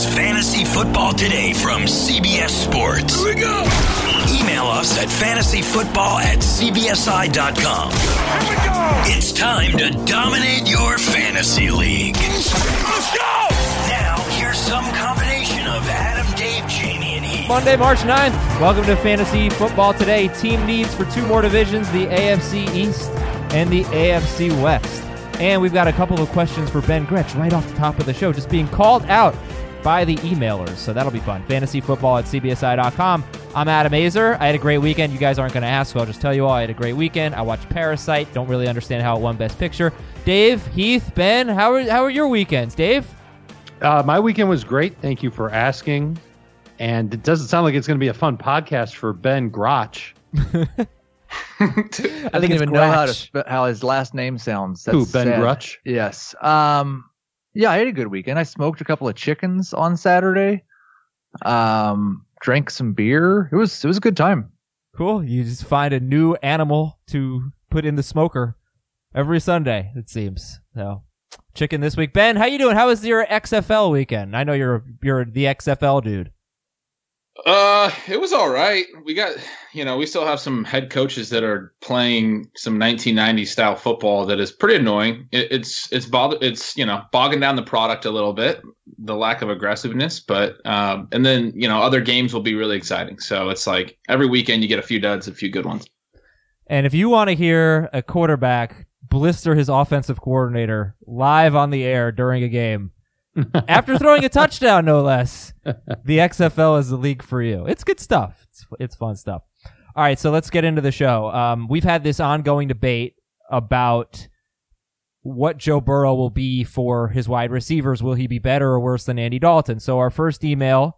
is Fantasy Football Today from CBS Sports. Here we go. Email us at fantasyfootball at cbsi.com. Here we go. It's time to dominate your fantasy league. Let's go. Now, here's some combination of Adam, Dave, Jamey, and Heath. Monday, March 9th. Welcome to Fantasy Football Today. Team needs for two more divisions the AFC East and the AFC West. And we've got a couple of questions for Ben Gretch right off the top of the show, just being called out by the emailers. So that'll be fun. Fantasy football at CBSI.com. I'm Adam Aizer. I had a great weekend. You guys aren't going to ask, so I'll just tell you all I had a great weekend. I watched Parasite. Don't really understand how it won Best Picture. Dave, Heath, Ben, how are, how are your weekends? Dave? Uh, my weekend was great. Thank you for asking. And it doesn't sound like it's going to be a fun podcast for Ben Grotch. I I think didn't it's even know how to Gratch. spe- how his last name sounds. Who, That's Ben sad. Grutch? Yes. Um. Yeah, I had a good weekend. I smoked a couple of chickens on Saturday. Um. Drank some beer. It was it was a good time. Cool. You just find a new animal to put in the smoker every Sunday, it seems. So, chicken this week. Ben, how you doing? How was your XFL weekend? I know you're you're the XFL dude. Uh, it was all right. We got, you know, we still have some head coaches that are playing some 1990 style football that is pretty annoying. It, it's it's bother it's you know bogging down the product a little bit, the lack of aggressiveness. But um, and then you know other games will be really exciting. So it's like every weekend you get a few duds, a few good ones. And if you want to hear a quarterback blister his offensive coordinator live on the air during a game after throwing a touchdown, no less, the XFL is the league for you. It's good stuff. It's, it's fun stuff. All right, so let's get into the show. Um, we've had this ongoing debate about what Joe Burrow will be for his wide receivers. Will he be better or worse than Andy Dalton? So our first email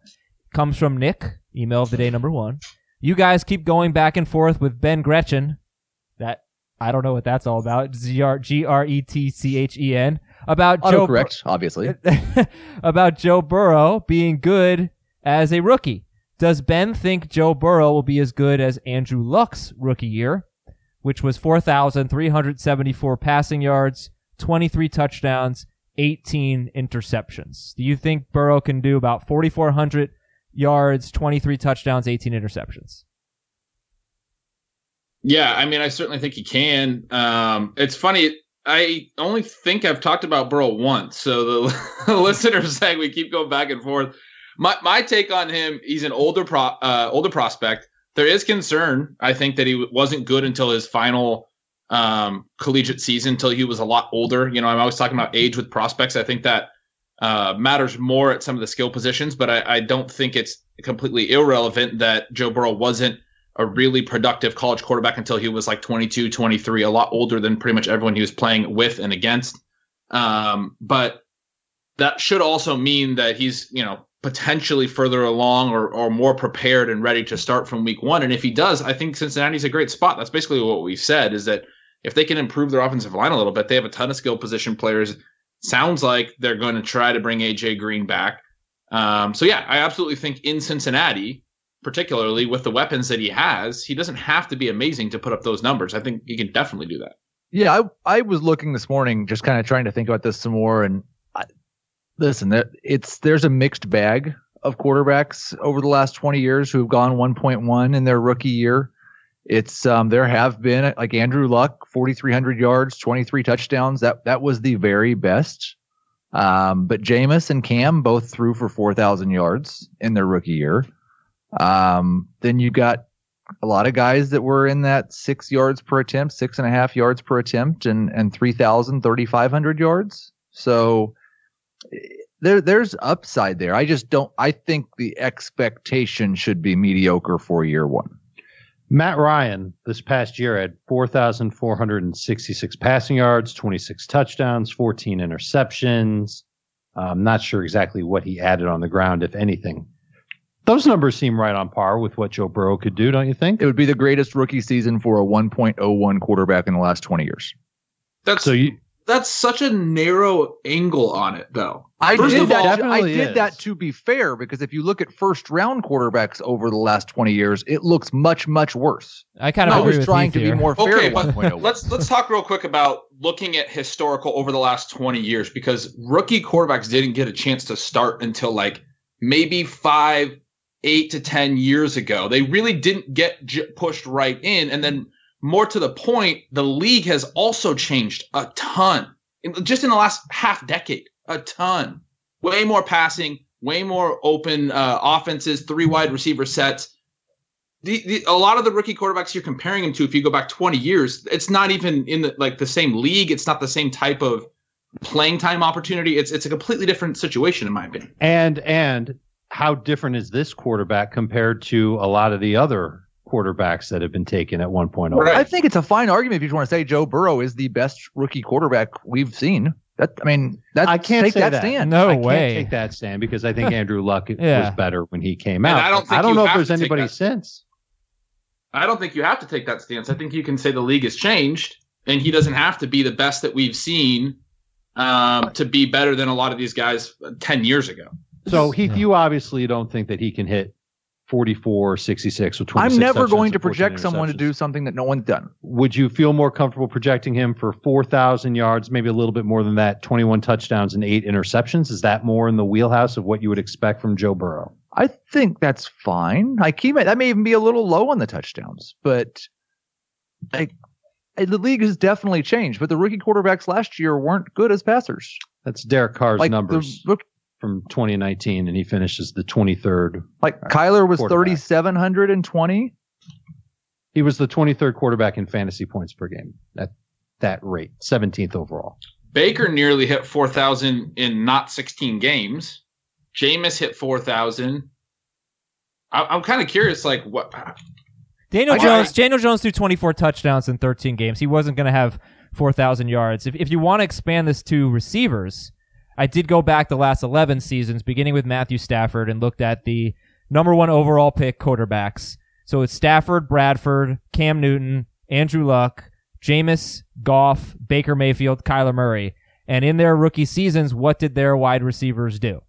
comes from Nick, email of the day number one. You guys keep going back and forth with Ben Gretchen. That I don't know what that's all about. G R G R E T C H E N about Joe Bur- obviously. about Joe Burrow being good as a rookie. Does Ben think Joe Burrow will be as good as Andrew Luck's rookie year, which was 4,374 passing yards, 23 touchdowns, 18 interceptions? Do you think Burrow can do about 4,400 yards, 23 touchdowns, 18 interceptions? Yeah, I mean, I certainly think he can. Um, it's funny. I only think I've talked about Burrow once, so the listeners saying we keep going back and forth. My my take on him: he's an older pro, uh, older prospect. There is concern. I think that he wasn't good until his final um, collegiate season, until he was a lot older. You know, I'm always talking about age with prospects. I think that uh, matters more at some of the skill positions, but I, I don't think it's completely irrelevant that Joe Burrow wasn't a really productive college quarterback until he was like 22, 23, a lot older than pretty much everyone he was playing with and against. Um, but that should also mean that he's, you know, potentially further along or, or more prepared and ready to start from week one. And if he does, I think Cincinnati's a great spot. That's basically what we've said is that if they can improve their offensive line a little bit, they have a ton of skill position players. Sounds like they're going to try to bring AJ Green back. Um, so yeah, I absolutely think in Cincinnati, particularly with the weapons that he has, he doesn't have to be amazing to put up those numbers. I think he can definitely do that. Yeah, I I was looking this morning, just kind of trying to think about this some more. And I, listen, it's there's a mixed bag of quarterbacks over the last 20 years who've gone 1.1 in their rookie year. It's um there have been like Andrew Luck, 4,300 yards, 23 touchdowns. That that was the very best. Um, but Jameis and Cam both threw for 4,000 yards in their rookie year. Um, then you got a lot of guys that were in that six yards per attempt, six and a half yards per attempt, and and 3,000, 3,500 yards. So there there's upside there. I just don't. I think the expectation should be mediocre for year one. Matt Ryan this past year had 4,466 passing yards, 26 touchdowns, 14 interceptions. I'm not sure exactly what he added on the ground, if anything. Those numbers seem right on par with what Joe Burrow could do, don't you think? It would be the greatest rookie season for a 1.01 quarterback in the last 20 years. That's So you, that's such a narrow angle on it, though. I First did that. all- I did is. that to be fair because if you look at first round quarterbacks over the last 20 years, it looks much much worse. I kind of I agree was with trying Heath to be more fair. Okay, oh but let's let's talk real quick about looking at historical over the last 20 years because rookie quarterbacks didn't get a chance to start until like maybe five, eight to 10 years ago. They really didn't get j- pushed right in. And then more to the point, the league has also changed a ton just in the last half decade, a ton. Way more passing, way more open uh, offenses, three wide receiver sets. The, the, a lot of the rookie quarterbacks you're comparing him to, if you go back 20 years, it's not even in the like the same league. It's not the same type of playing time opportunity. It's it's a completely different situation, in my opinion. And and how different is this quarterback compared to a lot of the other quarterbacks that have been taken at 1.0? Right. I think it's a fine argument if you want to say Joe Burrow is the best rookie quarterback we've seen. That I mean, that I can't take say that, that. stand. No I can't way. take that stand because I think Andrew Luck Yeah. was better when he came And out. I don't think I don't know if there's anybody that. since. I don't think you have to take that stance. I think you can say the league has changed, and he doesn't have to be the best that we've seen um, to be better than a lot of these guys uh, 10 years ago. So Heath, you obviously don't think that he can hit 44, 66, or 26 I'm never going to project someone to do something that no one's done. Would you feel more comfortable projecting him for 4,000 yards, maybe a little bit more than that, 21 touchdowns and eight interceptions? Is that more in the wheelhouse of what you would expect from Joe Burrow? I think that's fine. Like he might, that may even be a little low on the touchdowns, but like the league has definitely changed. But the rookie quarterbacks last year weren't good as passers. That's Derek Carr's Like numbers the from 2019, and he finishes the 23rd. like Kyler was 3,720. He was the 23rd quarterback in fantasy points per game at that rate, 17th overall. Baker nearly hit 4,000 in not 16 games. Jameis hit 4,000. I- I'm kind of curious, like, what? Daniel I- Jones. Daniel Jones threw 24 touchdowns in 13 games. He wasn't going to have 4,000 yards. If if you want to expand this to receivers, I did go back the last 11 seasons, beginning with Matthew Stafford, and looked at the number one overall pick quarterbacks. So it's Stafford, Bradford, Cam Newton, Andrew Luck, Jameis, Goff, Baker Mayfield, Kyler Murray. And in their rookie seasons, what did their wide receivers do?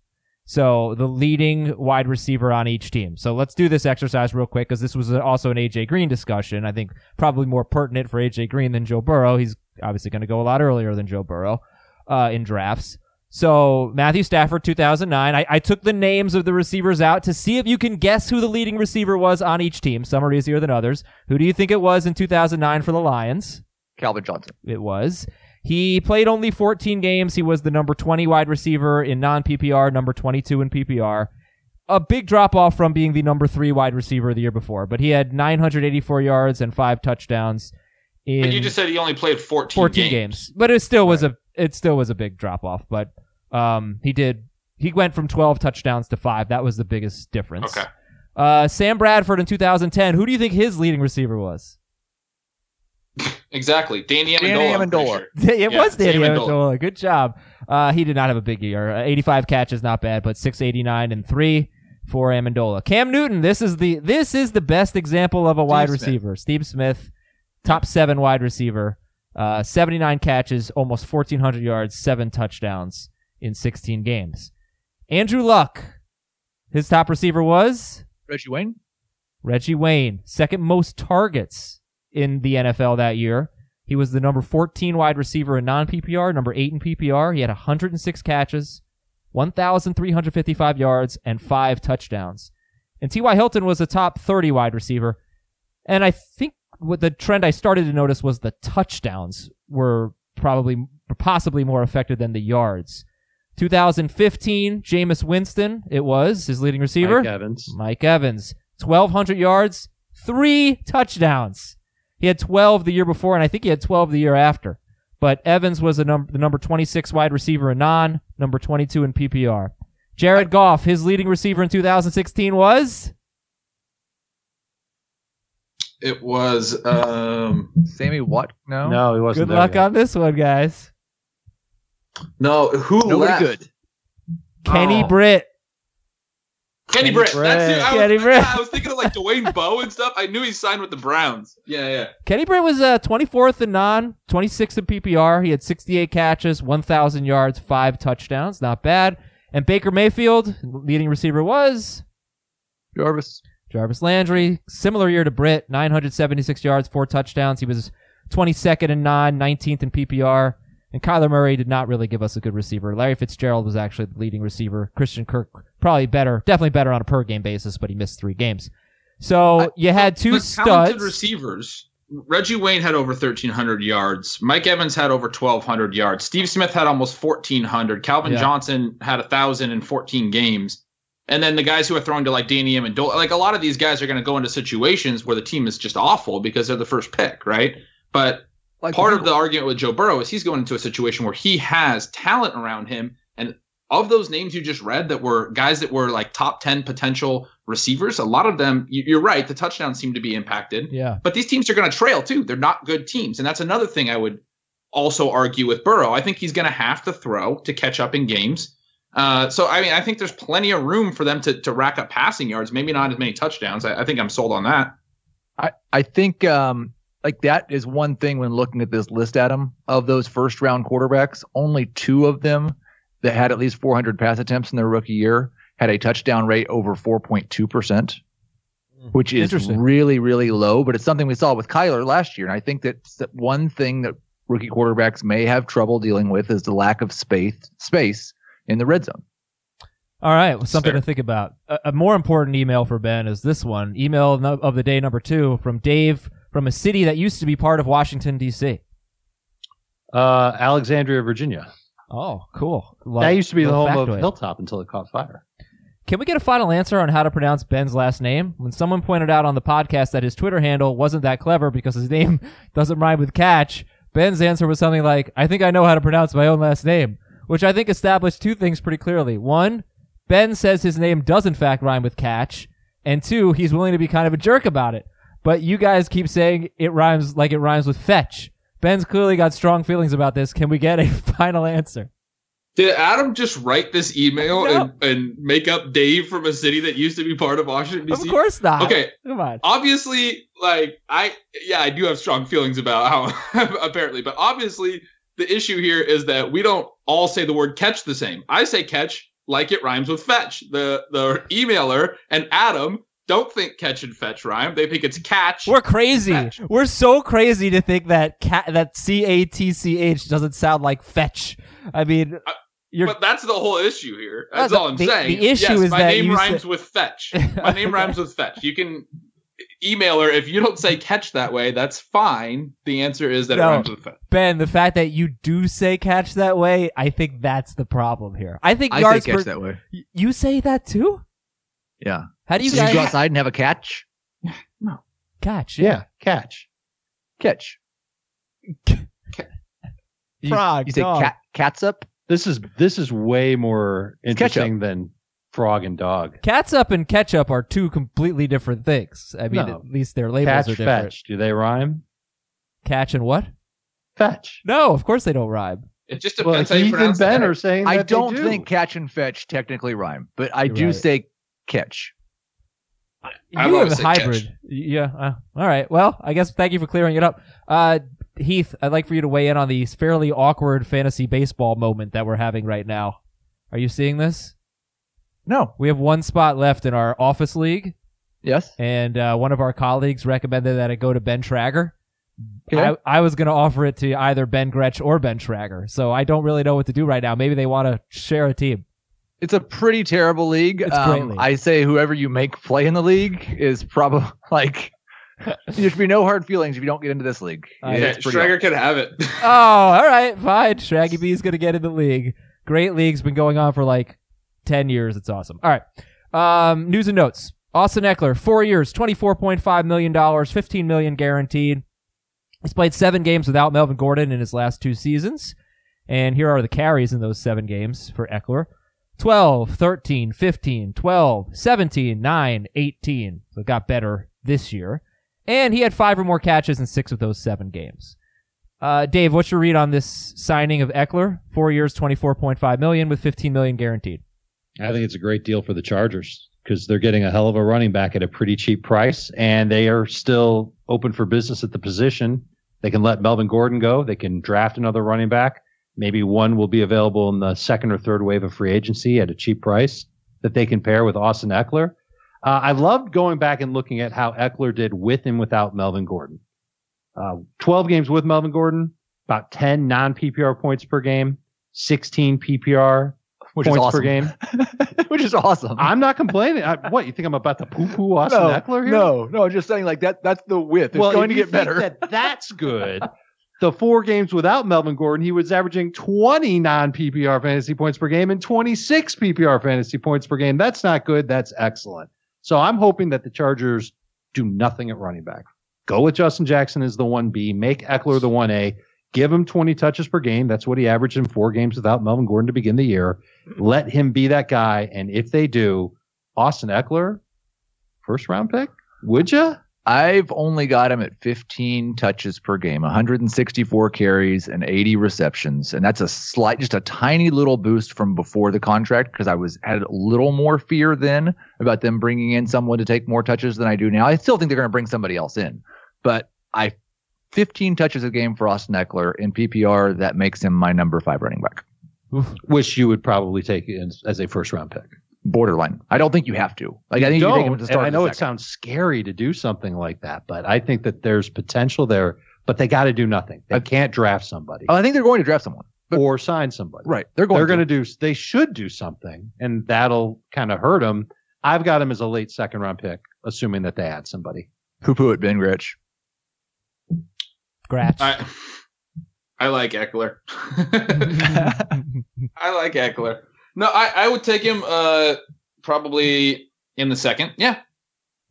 So the leading wide receiver on each team. So let's do this exercise real quick because this was also an AJ Green discussion. I think probably more pertinent for AJ Green than Joe Burrow. He's obviously going to go a lot earlier than Joe Burrow uh, in drafts. So Matthew Stafford, 2009. I, I took the names of the receivers out to see if you can guess who the leading receiver was on each team. Some are easier than others. Who do you think it was in 2009 for the Lions? Calvin Johnson. it was. He played only 14 games. He was the number 20 wide receiver in non PPR, number 22 in PPR. A big drop off from being the number three wide receiver the year before, but he had 984 yards and five touchdowns in But you just said he only played 14, 14 games. But it still was a it still was a big drop off. But um, he did he went from 12 touchdowns to five. That was the biggest difference. Okay. Uh, Sam Bradford in 2010. Who do you think his leading receiver was? Exactly. Danny Amendola. Danny Amendola. sure. it Yeah, was Danny Sam Amendola. Good job. Uh, he did not have a big year. Uh, 85 catches, not bad, but 689 and three for Amendola. Cam Newton. This is the this is the best example of a wide Smith. receiver. Steve Smith, top seven wide receiver. Uh, 79 catches, almost 1,400 yards, seven touchdowns in 16 games. Andrew Luck. His top receiver was Reggie Wayne. Reggie Wayne, second most targets in the NFL that year. He was the number 14 wide receiver in non PPR, number 8 in PPR. He had 106 catches, 1,355 yards, and five touchdowns. And T.Y. Hilton was a top 30 wide receiver. And I think the trend I started to notice was the touchdowns were probably, possibly more affected than the yards. 2015, Jameis Winston, it was his leading receiver. Mike Evans. Mike Evans, 1,200 yards, three touchdowns. He had 12 the year before, and I think he had 12 the year after. But Evans was a num- the number 26 wide receiver in non, number 22 in PPR. Jared Goff, his leading receiver in 2016 was It was um Sammy what? No. No, he wasn't good there luck yet. on this one, guys. no who Nobody left? good. Kenny Oh. Britt. Kenny Kenny Britt. That's Britt. it. I was, Kenny thinking, Britt. I was thinking of like Dwayne Bowe and stuff. I knew he signed with the Browns. Yeah, yeah. Kenny Britt was uh, 24th in non, 26th in PPR. He had 68 catches, 1,000 yards, five touchdowns. Not bad. And Baker Mayfield, leading receiver, was Jarvis. Jarvis Landry, similar year to Britt, 976 yards, four touchdowns. He was 22nd in non, 19th in PPR. And Kyler Murray did not really give us a good receiver. Larry Fitzgerald was actually the leading receiver. Christian Kirk probably better, definitely better on a per game basis, but he missed three games. So you had two studs. receivers. Reggie Wayne had over 1,300 yards. Mike Evans had over 1,200 yards. Steve Smith had almost 1,400. Calvin Yeah. Johnson had 1,000 in 14 games. And then the guys who are throwing to like Danny Amendola, like a lot of these guys are going to go into situations where the team is just awful because they're the first pick, right? But Like part of the argument with Joe Burrow is he's going into a situation where he has talent around him. And of those names you just read that were guys that were like top 10 potential receivers, a lot of them, you're right, the touchdowns seem to be impacted. Yeah. But these teams are going to trail too. They're not good teams. And that's another thing I would also argue with Burrow. I think he's going to have to throw to catch up in games. Uh, so, I mean, I think there's plenty of room for them to, to rack up passing yards, maybe not as many touchdowns. I, I think I'm sold on that. I, I think um like that is one thing when looking at this list, Adam, of those first round quarterbacks, only two of them that had at least 400 pass attempts in their rookie year had a touchdown rate over 4.2%, which is Interesting. really, really low. But it's something we saw with Kyler last year. And I think that's that one thing that rookie quarterbacks may have trouble dealing with is the lack of space space in the red zone. All right, well, something Fair. to think about. A, a more important email for Ben is this one. Email no- of the day number two from Dave from a city that used to be part of Washington D.C. Uh, Alexandria, Virginia. Oh, cool. Lo- that used to be the little home of. Hilltop until it caught fire. Can we get a final answer on how to pronounce Ben's last name? When someone pointed out on the podcast that his Twitter handle wasn't that clever because his name doesn't rhyme with catch, Ben's answer was something like, I think I know how to pronounce my own last name, which I think established two things pretty clearly. One, Ben says his name does in fact rhyme with catch, and two, he's willing to be kind of a jerk about it. But you guys keep saying it rhymes like it rhymes with fetch. Ben's clearly got strong feelings about this. Can we get a final answer? Did Adam just write this email No. and, and make up Dave from a city that used to be part of Washington, D.C.? Of course not. Okay, Come on. obviously like i yeah i do have strong feelings about how apparently but obviously the issue here is that we don't all say the word catch the same. I say catch like it rhymes with fetch. The the emailer and adam don't think catch and fetch rhyme. They think it's catch. We're crazy. Fetch. We're so crazy to think that cat that C A T C H doesn't sound like fetch. I mean, but that's the whole issue here. No, that's the- all i'm the- saying. the issue yes, is my that name rhymes say- with fetch. My name rhymes with fetch. You can emailer if you don't say catch that way that's fine the answer is that No. it rhymes with fetch Ben. The fact that you do say catch that way, I think that's the problem here. I think I say yards catch per. that way. You say that too? Yeah. How do you So guys you go outside and have a catch? No. Catch? Yeah, catch. Catch. You- Frog, You say cat cats up? This is this is way more It's ketchup. interesting than frog and dog. Cats up and ketchup are two completely different things. I mean, No. at least their labels Catch, are different. fetch. Do they rhyme? Catch and what? Fetch. No, of course they don't rhyme. it just Well, depends how you Heath and pronounce Ben that. are saying I that they don't do. think catch and fetch technically rhyme, but I You're do right. say catch. I've you have always a said hybrid. catch. Yeah. Uh, all right. Well, I guess thank you for clearing it up. Uh, Heath, I'd like for you to weigh in on the fairly awkward fantasy baseball moment that we're having right now. Are you seeing this? No. We have one spot left in our office league, Yes. and uh, one of our colleagues recommended that it go to Ben Schragger. Okay. I, I was going to offer it to either Ben Gretch or Ben Schragger, so I don't really know what to do right now. Maybe they want to share a team. It's a pretty terrible league. It's great Um, league. I say whoever you make play in the league is probably like there should be no hard feelings if you don't get into this league. I- Okay, It's pretty Strager can have it. Oh, all right, fine. Shaggy B's gonna get in the league. Great league's been going on for like ten years. It's awesome. All right. Um, news and notes. Austin Ekeler, four years, $24.5 million, 15 million guaranteed. He's played seven games without Melvin Gordon in his last two seasons. And here are the carries in those seven games for Ekeler. 12, 13, 15, 12, 17, 9, 18. So it got better this year. And he had five or more catches in six of those seven games. Uh, Dave, what's your read on this signing of Ekeler? Four years, twenty-four point five million with fifteen million guaranteed. I think it's a great deal for the Chargers because they're getting a hell of a running back at a pretty cheap price, and they are still open for business at the position. They can let Melvin Gordon go. They can draft another running back. Maybe one will be available in the second or third wave of free agency at a cheap price that they can pair with Austin Ekeler. Uh, I loved going back and looking at how Ekeler did with and without Melvin Gordon. Uh, 12 games with Melvin Gordon, about 10 non PPR points per game, 16 PPR, which points is awesome. per game. which is awesome. I'm not complaining. I, what you think I'm about to poo-poo Austin no, Ekeler here? no, no. Just saying, like that. That's the width. It's well, going to get better. That that's good. the four games without Melvin Gordon, he was averaging 20 non PPR fantasy points per game and 26 PPR fantasy points per game. That's not good. That's excellent. So I'm hoping that the Chargers do nothing at running back. Go with Justin Jackson as the 1B, make Ekeler the 1A, give him 20 touches per game. That's what he averaged in four games without Melvin Gordon to begin the year. Let him be that guy. And if they do, Austin Ekeler, first round pick, would you? I've only got him at 15 touches per game, 164 carries and 80 receptions, and that's a slight, just a tiny little boost from before the contract because I was had a little more fear then about them bringing in someone to take more touches than I do now. I still think they're going to bring somebody else in, but I 15 touches a game for Austin Ekeler in PPR that makes him my number five running back. Which you would probably take as, as a first round pick. Borderline. I don't think you have to. Like I think you, don't. take him and start. I know it sounds scary to do something like that, but I think that there's potential there. But they got to do nothing. They I- can't draft somebody Oh, I think they're going to draft someone. but- or sign somebody. Right. They're going. They're to. going to do. They should do something, and that'll kind of hurt them. I've got him as a late second round pick, assuming that they add somebody. poo poo at Ben Gritch. Gratch. I I like Ekeler. I like Ekeler. No, I, I would take him uh probably in the second. Yeah.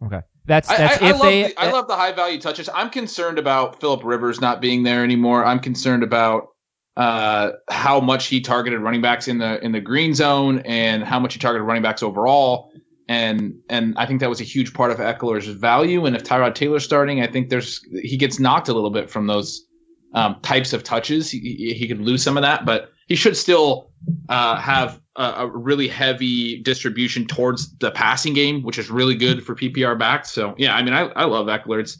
Okay. That's that's I, I if love they. the, I love the high value touches. I'm concerned about Philip Rivers not being there anymore. I'm concerned about uh how much he targeted running backs in the in the green zone and how much he targeted running backs overall. And and I think that was a huge part of Ekeler's value. And if Tyrod Taylor's starting, I think there's he gets knocked a little bit from those um, types of touches. He, he could lose some of that, but he should still uh, have a, a really heavy distribution towards the passing game, which is really good for PPR backs. So yeah, I mean, I, I love Ekeler. It's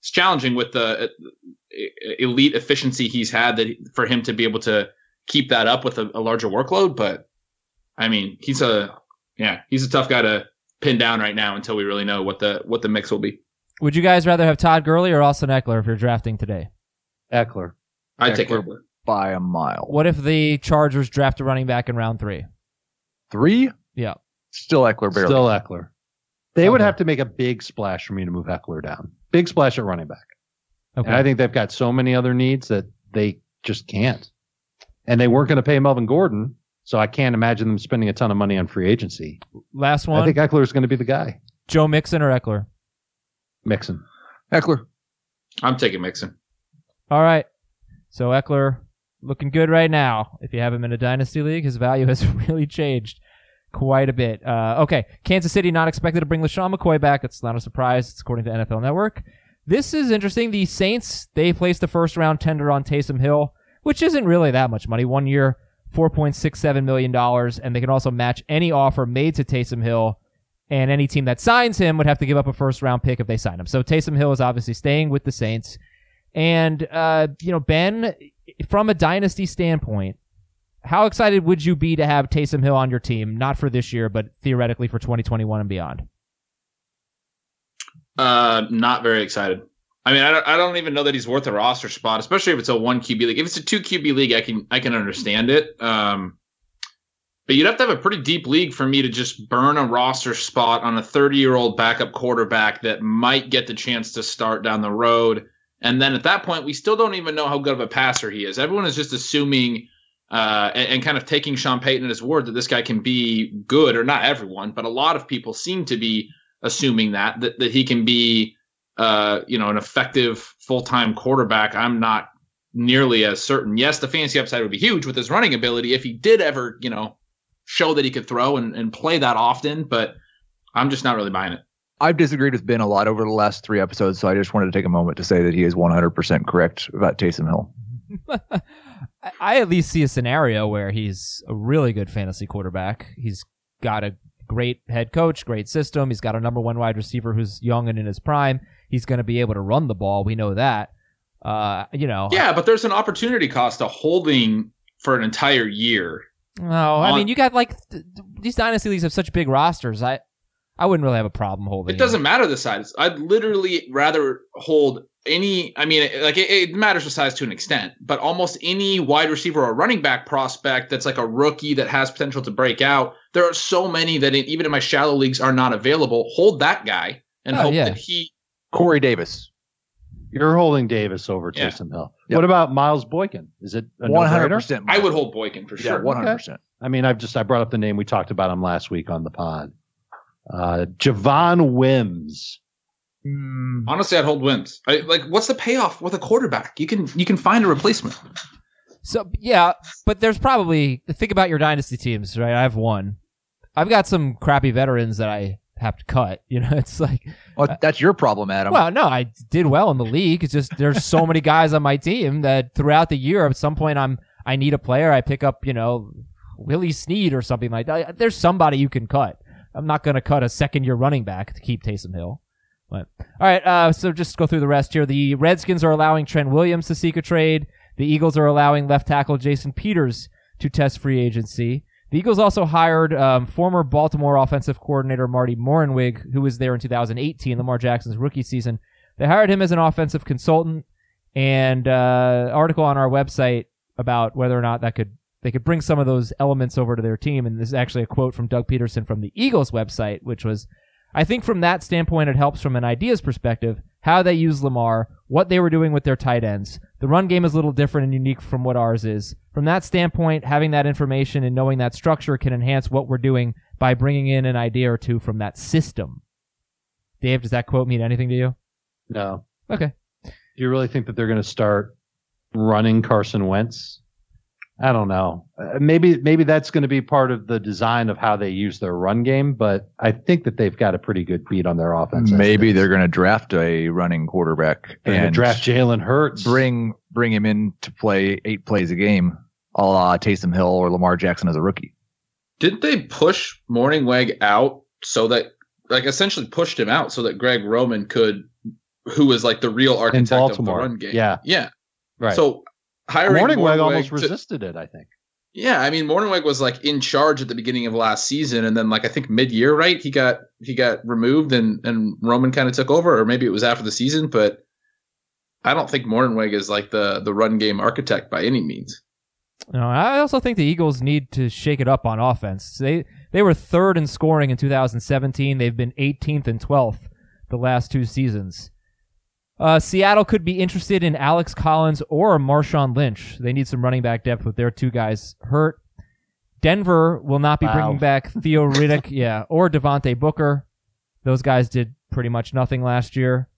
it's challenging with the uh, elite efficiency he's had that for him to be able to keep that up with a, a larger workload. But I mean, he's a yeah, he's a tough guy to pin down right now until we really know what the what the mix will be. Would you guys rather have Todd Gurley or Austin Ekeler if you're drafting today? Ekeler. I take Ekeler. Ekeler. by a mile. What if the Chargers draft a running back in round three? Three? Yeah. Still Ekeler barely. Still Ekeler. They would have to make a big splash for me to move Ekeler down. Big splash at running back. Okay. And I think they've got so many other needs that they just can't. And they weren't going to pay Melvin Gordon, so I can't imagine them spending a ton of money on free agency. Last one. I think Ekeler is going to be the guy. Joe Mixon or Ekeler? Mixon. Ekeler. I'm taking Mixon. All right. So Ekeler looking good right now. If you have him in a dynasty league, his value has really changed quite a bit. Uh, okay, Kansas City not expected to bring LeSean McCoy back. It's not a surprise. It's according to NFL Network. This is interesting. The Saints they placed the first round tender on Taysom Hill, which isn't really that much money. One year, four point six seven million dollars, and they can also match any offer made to Taysom Hill. And any team that signs him would have to give up a first round pick if they sign him. So Taysom Hill is obviously staying with the Saints. And uh, you know, Ben, from a dynasty standpoint, how excited would you be to have Taysom Hill on your team? Not for this year, but theoretically for 2021 and beyond. Uh, not very excited. I mean, I don't, I don't even know that he's worth a roster spot, especially if it's a one QB league. If it's a two QB league, I can I can understand it. Um, but you'd have to have a pretty deep league for me to just burn a roster spot on a 30 year old backup quarterback that might get the chance to start down the road. And then at that point, we still don't even know how good of a passer he is. Everyone is just assuming uh, and, and kind of taking Sean Payton at his word that this guy can be good, or not everyone, but a lot of people seem to be assuming that that, that he can be uh, you know an effective full-time quarterback i'm not nearly as certain yes the fantasy upside would be huge with his running ability if he did ever you know show that he could throw and, and play that often but i'm just not really buying it I've disagreed with Ben a lot over the last three episodes, so I just wanted to take a moment to say that he is 100% correct about Taysom Hill. I- I at least see a scenario where he's a really good fantasy quarterback. He's got a great head coach, great system. He's got a number one wide receiver who's young and in his prime. He's going to be able to run the ball. We know that. Uh, you know. yeah but there's an opportunity cost to holding for an entire year No, I On- mean you got like th- th- these dynasty leagues have such big rosters. I I wouldn't really have a problem holding. it doesn't matter the size i'd literally rather hold any, I mean, like it, it matters the size to an extent, but almost any wide receiver or running back prospect that's like a rookie that has potential to break out, there are so many that in, even in my shallow leagues are not available. Hold that guy and Oh, hope yeah. that he. Corey Davis. You're holding Davis over Yeah. Taysom Hill. Yep. What about Miles Boykin? Is it 100? percent I would hold Boykin for Yeah, sure. one hundred percent. I mean, I've just I brought up the name we talked about him last week on the pod. Uh, Javon Wims. Mm, Honestly, I'd hold Wims. I, like, what's the payoff with a quarterback? You can you can find a replacement. So yeah, but there's probably think about your dynasty teams, right? I have one. I've got some crappy veterans that I have to cut. You know, it's like, Well, that's your problem, Adam. well, no, I did well in the league. It's just there's so many guys on my team that throughout the year, at some point, I'm I need a player. I pick up, you know, Willie Snead or something like that. There's somebody you can cut. I'm not going to cut a second year running back to keep Taysom Hill. But all right, uh, so just go through the rest here. The Redskins are allowing Trent Williams to seek a trade. The Eagles are allowing left tackle Jason Peters to test free agency. The Eagles also hired um, former Baltimore offensive coordinator Marty Mornhinweg, who was there in 2018, Lamar Jackson's rookie season. They hired him as an offensive consultant, and uh, article on our website about whether or not that could they could bring some of those elements over to their team. And this is actually a quote from Doug Pederson from the Eagles website, which was, I think from that standpoint, it helps from an ideas perspective how they use Lamar, what they were doing with their tight ends. The run game is a little different and unique from what ours is. From that standpoint, having that information and knowing that structure can enhance what we're doing by bringing in an idea or two from that system. Dave, does that quote mean anything to you? No. Okay. Do you really think that they're going to start running Carson Wentz? I don't know. Uh, maybe maybe that's going to be part of the design of how they use their run game, but I think that they've got a pretty good beat on their offense. Maybe they're going to draft a running quarterback They're and draft Jalen Hurts. bring bring him in to play eight plays a game, a la Taysom Hill or Lamar Jackson as a rookie. Didn't they push Mornhinweg out so that, like, essentially pushed him out so that Greg Roman could, who was like the real architect of the run game? Yeah, yeah. right. So hiring Mornhinweg Mornhinweg almost to- resisted it. I think. Yeah, I mean Mornhinweg was like in charge at the beginning of last season, and then like I think mid year, right? He got he got removed, and and Roman kind of took over, or maybe it was after the season, but I don't think Mornhinweg is like the the run game architect by any means. No, I also think the Eagles need to shake it up on offense. They they were third in scoring in 2017. They've been 18th and 12th the last two seasons. Uh, Seattle could be interested in Alex Collins or Marshawn Lynch. They need some running back depth with their two guys hurt. Denver will not be Wow. bringing back Theo Riddick, yeah, or Devontae Booker. Those guys did pretty much nothing last year.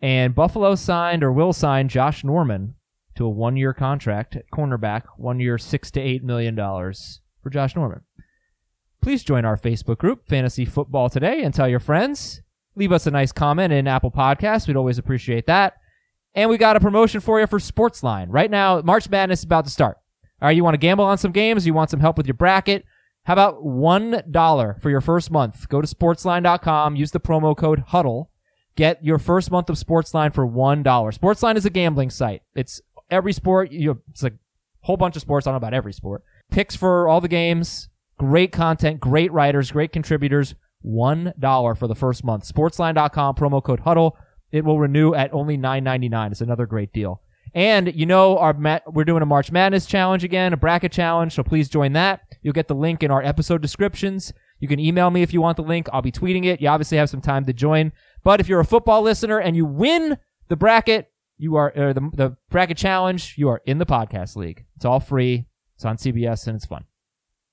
And Buffalo signed or will sign Josh Norman to a one-year contract at cornerback, one year, six to eight million dollars for Josh Norman. Please join our Facebook group, Fantasy Football Today, and tell your friends. Leave us a nice comment in Apple Podcasts. We'd always appreciate that. And we got a promotion for you for Sportsline. Right now, March Madness is about to start. All right, you want to gamble on some games? You want some help with your bracket? How about $1 for your first month? Go to sportsline.com, use the promo code HUDDLE. Get your first month of Sportsline for $1. Sportsline is a gambling site. It's every sport. You, it's a whole bunch of sports. I don't know about every sport. Picks for all the games. Great content, great writers, great contributors. $1 for the first month. Sportsline.com, promo code HUDDLE. It will renew at only $9.99. It's another great deal. And you know, our ma- we're doing a March Madness challenge again, a bracket challenge. So please join that. You'll get the link in our episode descriptions. You can email me if you want the link. I'll be tweeting it. You obviously have some time to join. But if you're a football listener and you win the bracket, you are or the the bracket challenge. You are in the podcast league. It's all free. It's on CBS and it's fun.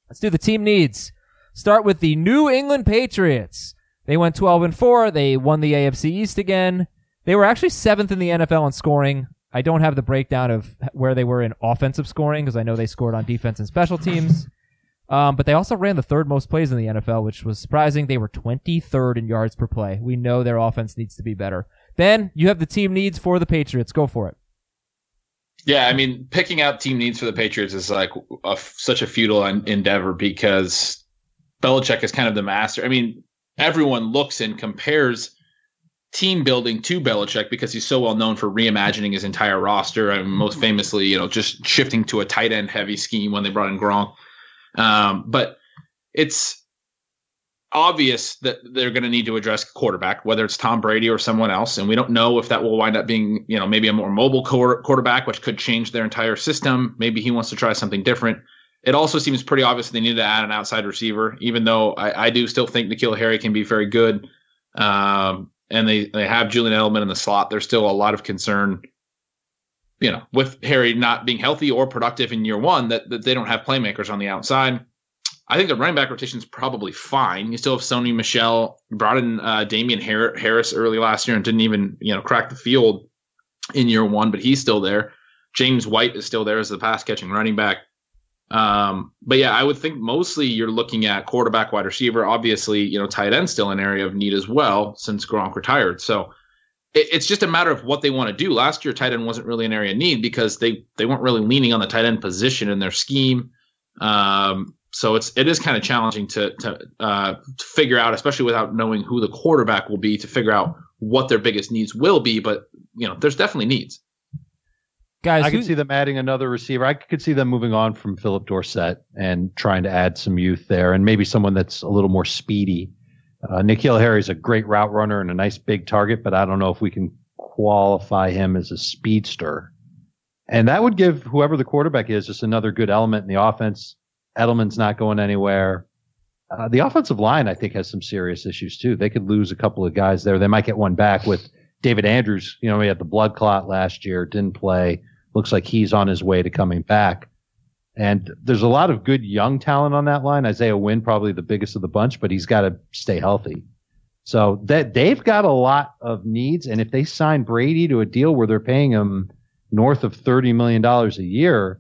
Let's do the team needs. Start with the New England Patriots. They went 12 and 4. They won the AFC East again. They were actually seventh in the NFL in scoring. I don't have the breakdown of where they were in offensive scoring because I know they scored on defense and special teams. Um, but they also ran the third most plays in the NFL, which was surprising. They were 23rd in yards per play. We know their offense needs to be better. Ben, you have the team needs for the Patriots. Go for it. Yeah, I mean, picking out team needs for the Patriots is like a, such a futile en- endeavor because Belichick is kind of the master. I mean, everyone looks and compares team building to Belichick because he's so well known for reimagining his entire roster and most famously, you know, just shifting to a tight end heavy scheme when they brought in Gronk. Um, but it's obvious that they're going to need to address quarterback, whether it's Tom Brady or someone else. And we don't know if that will wind up being, you know, maybe a more mobile quarterback, which could change their entire system. Maybe he wants to try something different. It also seems pretty obvious they need to add an outside receiver, even though I, I do still think N'Keal Harry can be very good. Um, and they, they have Julian Edelman in the slot. There's still a lot of concern, you know, with Harry not being healthy or productive in year one, that, that they don't have playmakers on the outside. I think the running back rotation is probably fine. You still have Sony Michel, brought in uh, Damien Harris early last year and didn't even you know crack the field in year one, but he's still there. James White is still there as the pass catching running back. Um, but yeah, I would think mostly you're looking at quarterback, wide receiver. Obviously, you know, tight end still an area of need as well since Gronk retired. So it, it's just a matter of what they want to do. Last year, tight end wasn't really an area of need because they they weren't really leaning on the tight end position in their scheme. Um, so it's it is kind of challenging to to, uh, to figure out, especially without knowing who the quarterback will be, to figure out what their biggest needs will be. But you know, there's definitely needs. Guys, I could see them adding another receiver. I could see them moving on from Philip Dorsett and trying to add some youth there, and maybe someone that's a little more speedy. Uh, N'Keal Harry is a great route runner and a nice big target, but I don't know if we can qualify him as a speedster. And that would give whoever the quarterback is just another good element in the offense Edelman's not going anywhere. Uh, the offensive line, I think, has some serious issues too. They could lose a couple of guys there. They might get one back with David Andrews. You know, he had the blood clot last year, didn't play. Looks like he's on his way to coming back. And there's a lot of good young talent on that line. Isaiah Wynn, probably the biggest of the bunch, but he's got to stay healthy. So that they've got a lot of needs. And if they sign Brady to a deal where they're paying him north of $30 million a year,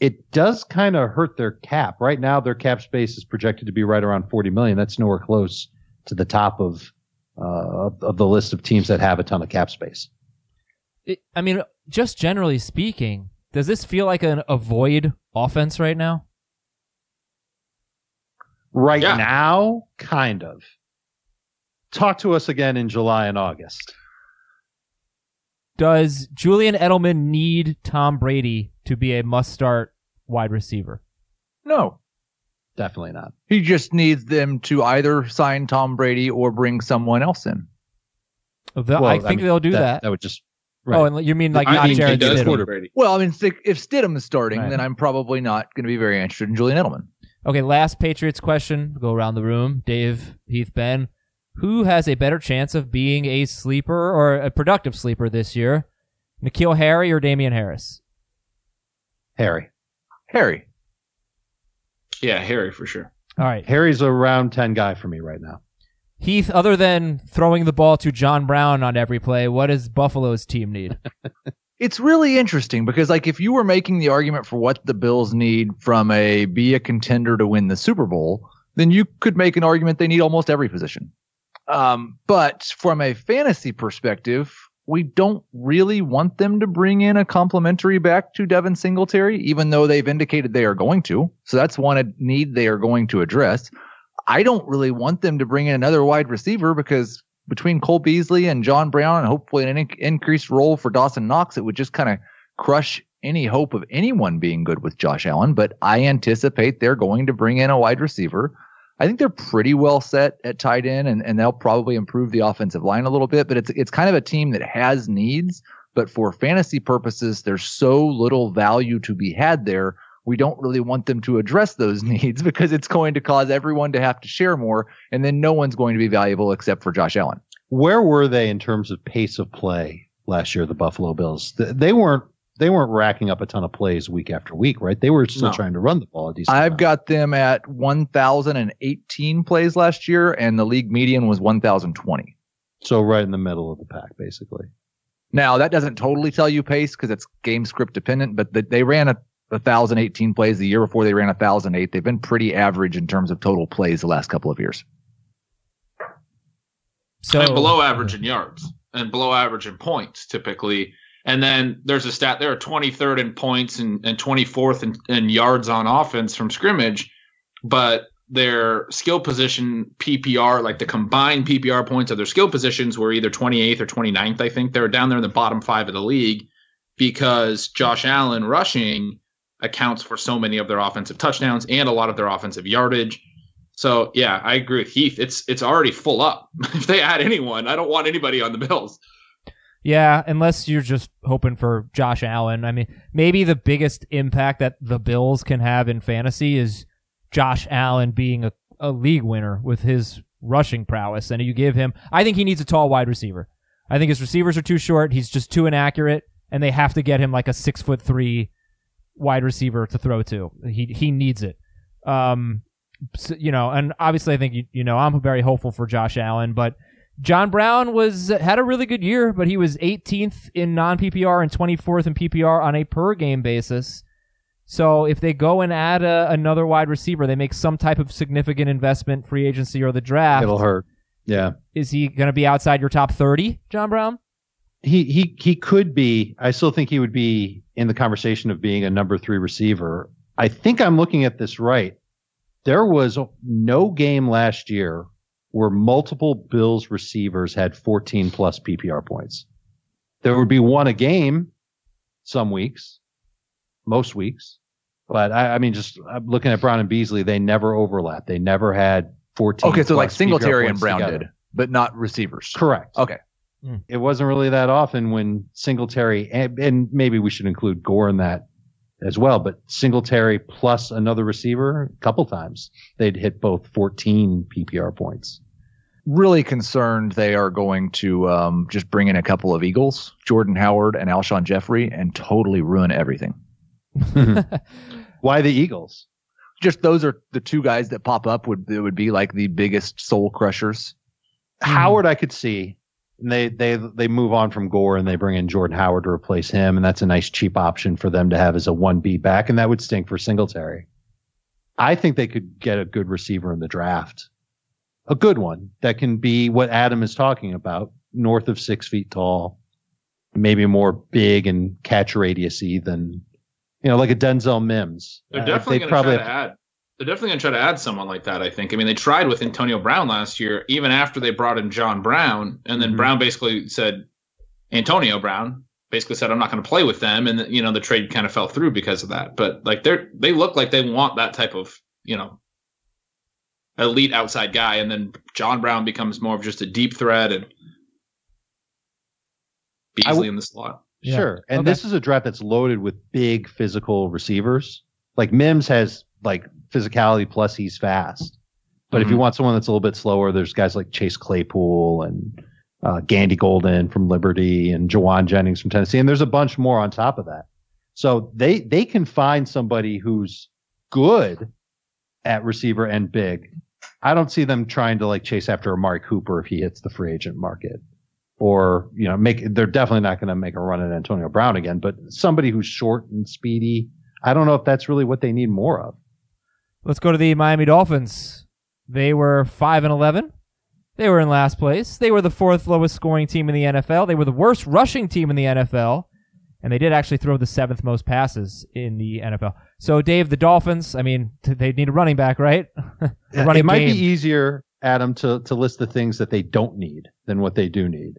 it does kind of hurt their cap. Right now, their cap space is projected to be right around 40 million. That's nowhere close to the top of uh, of the list of teams that have a ton of cap space. It, I mean, just generally speaking, does this feel like an avoid offense right now? Right yeah. now, kind of. Talk to us again in July and August. Does Julian Edelman need Tom Brady to be a must start wide receiver? No. Definitely not. He just needs them to either sign Tom Brady or bring someone else in. Oh, the, well, I think I mean, they'll do that, that. That would just. Oh, right. Oh, and you mean like I not mean, Jarrett Stidham? Well, I mean, if Stidham is starting, right. then I'm probably not going to be very interested in Julian Edelman. Okay, last Patriots question. Go around the room. Dave, Heath, Ben. Who has a better chance of being a sleeper or a productive sleeper this year? N'Keal Harry or Damien Harris? Harry. Harry. Yeah, Harry for sure. All right. Harry's a round 10 guy for me right now. Heath, other than throwing the ball to John Brown on every play, what does Buffalo's team need? it's really interesting because like if you were making the argument for what the Bills need from a be a contender to win the Super Bowl, then you could make an argument they need almost every position. Um, but from a fantasy perspective, we don't really want them to bring in a complimentary back to Devin Singletary, even though they've indicated they are going to. So that's one need they are going to address. I don't really want them to bring in another wide receiver because between Cole Beasley and John Brown and hopefully an in- increased role for Dawson Knox, it would just kind of crush any hope of anyone being good with Josh Allen. But I anticipate they're going to bring in a wide receiver. I think they're pretty well set at tight end and, and they'll probably improve the offensive line a little bit, but it's it's kind of a team that has needs, but for fantasy purposes, there's so little value to be had there. We don't really want them to address those needs because it's going to cause everyone to have to share more, and then no one's going to be valuable except for Josh Allen. Where were they in terms of pace of play last year, the Buffalo Bills? They weren't they weren't racking up a ton of plays week after week, right? They were still no. trying to run the ball. At DC. I've amount. got them at 1,018 plays last year, and the league median was 1,020. So right in the middle of the pack, basically. Now that doesn't totally tell you pace because it's game script dependent, but they ran a 1,018 plays the year before they ran 1,008. They've been pretty average in terms of total plays the last couple of years. So and below average in yards and below average in points typically and then there's a stat there are 23rd in points and, and 24th in, in yards on offense from scrimmage, but their skill position PPR, like the combined PPR points of their skill positions, were either 28th or 29th. I think they were down there in the bottom five of the league because Josh Allen rushing accounts for so many of their offensive touchdowns and a lot of their offensive yardage. So yeah, I agree with Heath. It's it's already full up. if they add anyone, I don't want anybody on the Bills. Yeah, unless you're just hoping for Josh Allen. I mean, maybe the biggest impact that the Bills can have in fantasy is Josh Allen being a, a league winner with his rushing prowess. And you give him, I think he needs a tall wide receiver. I think his receivers are too short. He's just too inaccurate, and they have to get him like a six foot three wide receiver to throw to. He he needs it. Um, so, you know, and obviously, I think you, you know I'm very hopeful for Josh Allen, but John Brown was had a really good year, but he was 18th in non PPR and 24th in PPR on a per game basis. So if they go and add a, another wide receiver, they make some type of significant investment, free agency or the draft. It'll hurt. Yeah. Is he going to be outside your top 30, John Brown? He he he could be. I still think he would be in the conversation of being a number 3 receiver. I think I'm looking at this right. There was no game last year where multiple Bills receivers had 14 plus PPR points. There would be one a game some weeks, most weeks. But I, I mean, just looking at Brown and Beasley, they never overlapped. They never had 14. Okay, so like plus Singletary and points Brown together. did, but not receivers. Correct. Okay. Hmm. It wasn't really that often when Singletary, and, and maybe we should include Gore in that as well, but Singletary plus another receiver, a couple times, they'd hit both 14 PPR points. Really concerned they are going to um, just bring in a couple of Eagles, Jordan Howard and Alshon Jeffery, and totally ruin everything. Why the Eagles? Just those are the two guys that pop up would it would be like the biggest soul crushers. Howard, I could see. And they they they move on from Gore and they bring in Jordan Howard to replace him, and that's a nice cheap option for them to have as a one B back, and that would stink for Singletary. I think they could get a good receiver in the draft, a good one that can be what Adam is talking about, north of six feet tall, maybe more big and catch radiusy than you know, like a Denzel Mims. They're Uh, definitely they going to try to add. They're definitely going to try to add someone like that. I think. I mean, they tried with Antonio Brown last year, even after they brought in John Brown, and then Mhm. Brown basically said, Antonio Brown basically said, "I'm not going to play with them," and you know the trade kind of fell through because of that. But like they're they look like they want that type of you know elite outside guy, and then John Brown becomes more of just a deep threat and I Beasley w- in the slot. Yeah. Sure. And Okay. this is a draft that's loaded with big physical receivers. Like Mims has like physicality plus he's fast. But if you Mhm. want someone that's a little bit slower, there's guys like Chase Claypool and uh, Gandy Golden from Liberty and Jauan Jennings from Tennessee. And there's a bunch more on top of that. So they, they can find somebody who's good at receiver and big. I don't see them trying to like chase after Amari Cooper if he hits the free agent market or you know make they're definitely not going to make a run at Antonio Brown again, but somebody who's short and speedy. I don't know if that's really what they need more of. Let's go to the Miami Dolphins. They were 5 and 11. They were in last place. They were the fourth lowest scoring team in the NFL. They were the worst rushing team in the NFL. And they did actually throw the seventh most passes in the NFL. So, Dave, the Dolphins, I mean, t- they need a running back, right? running it might game. be easier, Adam, to to list the things that they don't need than what they do need,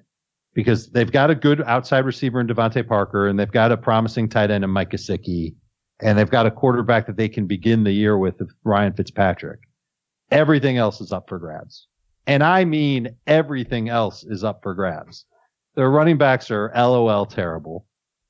because they've got a good outside receiver in DeVante Parker, and they've got a promising tight end in Mike Gesicki, and they've got a quarterback that they can begin the year with, with Ryan Fitzpatrick. Everything else is up for grabs, and I mean everything else is up for grabs. Their running backs are LOL terrible.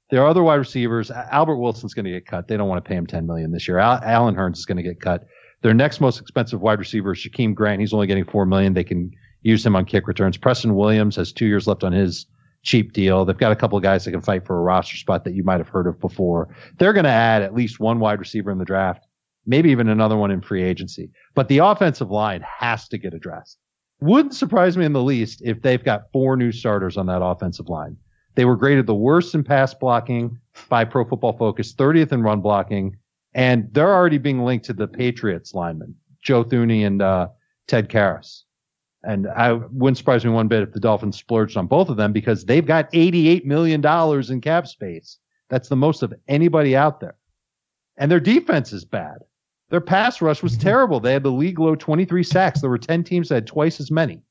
Their other wide receivers, Albert Wilson's going to get cut. They don't want to pay him 10 million this year. Al- Allen Hurns is going to get cut. Their next most expensive wide receiver is Jakeem Grant. He's only getting four million. They can use him on kick returns. Preston Williams has two years left on his cheap deal. They've got a couple of guys that can fight for a roster spot that you might have heard of before. They're going to add at least one wide receiver in the draft, maybe even another one in free agency. But the offensive line has to get addressed. Wouldn't surprise me in the least if they've got four new starters on that offensive line. They were graded the worst in pass blocking by Pro Football Focus, 30th in run blocking, and they're already being linked to the Patriots linemen, Joe Thuney and uh, Ted Karras. And I wouldn't surprise me one bit if the Dolphins splurged on both of them because they've got $88 million in cap space. That's the most of anybody out there. And their defense is bad. Their pass rush was terrible. They had the league low 23 sacks. There were 10 teams that had twice as many.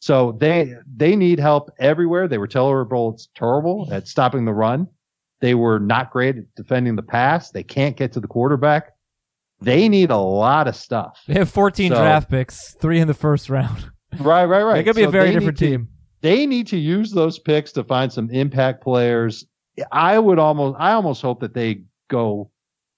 So they they need help everywhere. They were terrible. It's terrible at stopping the run. They were not great at defending the pass. They can't get to the quarterback. they need a lot of stuff. They have 14 So- draft picks, three in the first round. Right, right, right. They could be So a very they need different to- team. They need to use those picks to find some impact players. I would almost, I almost hope that they go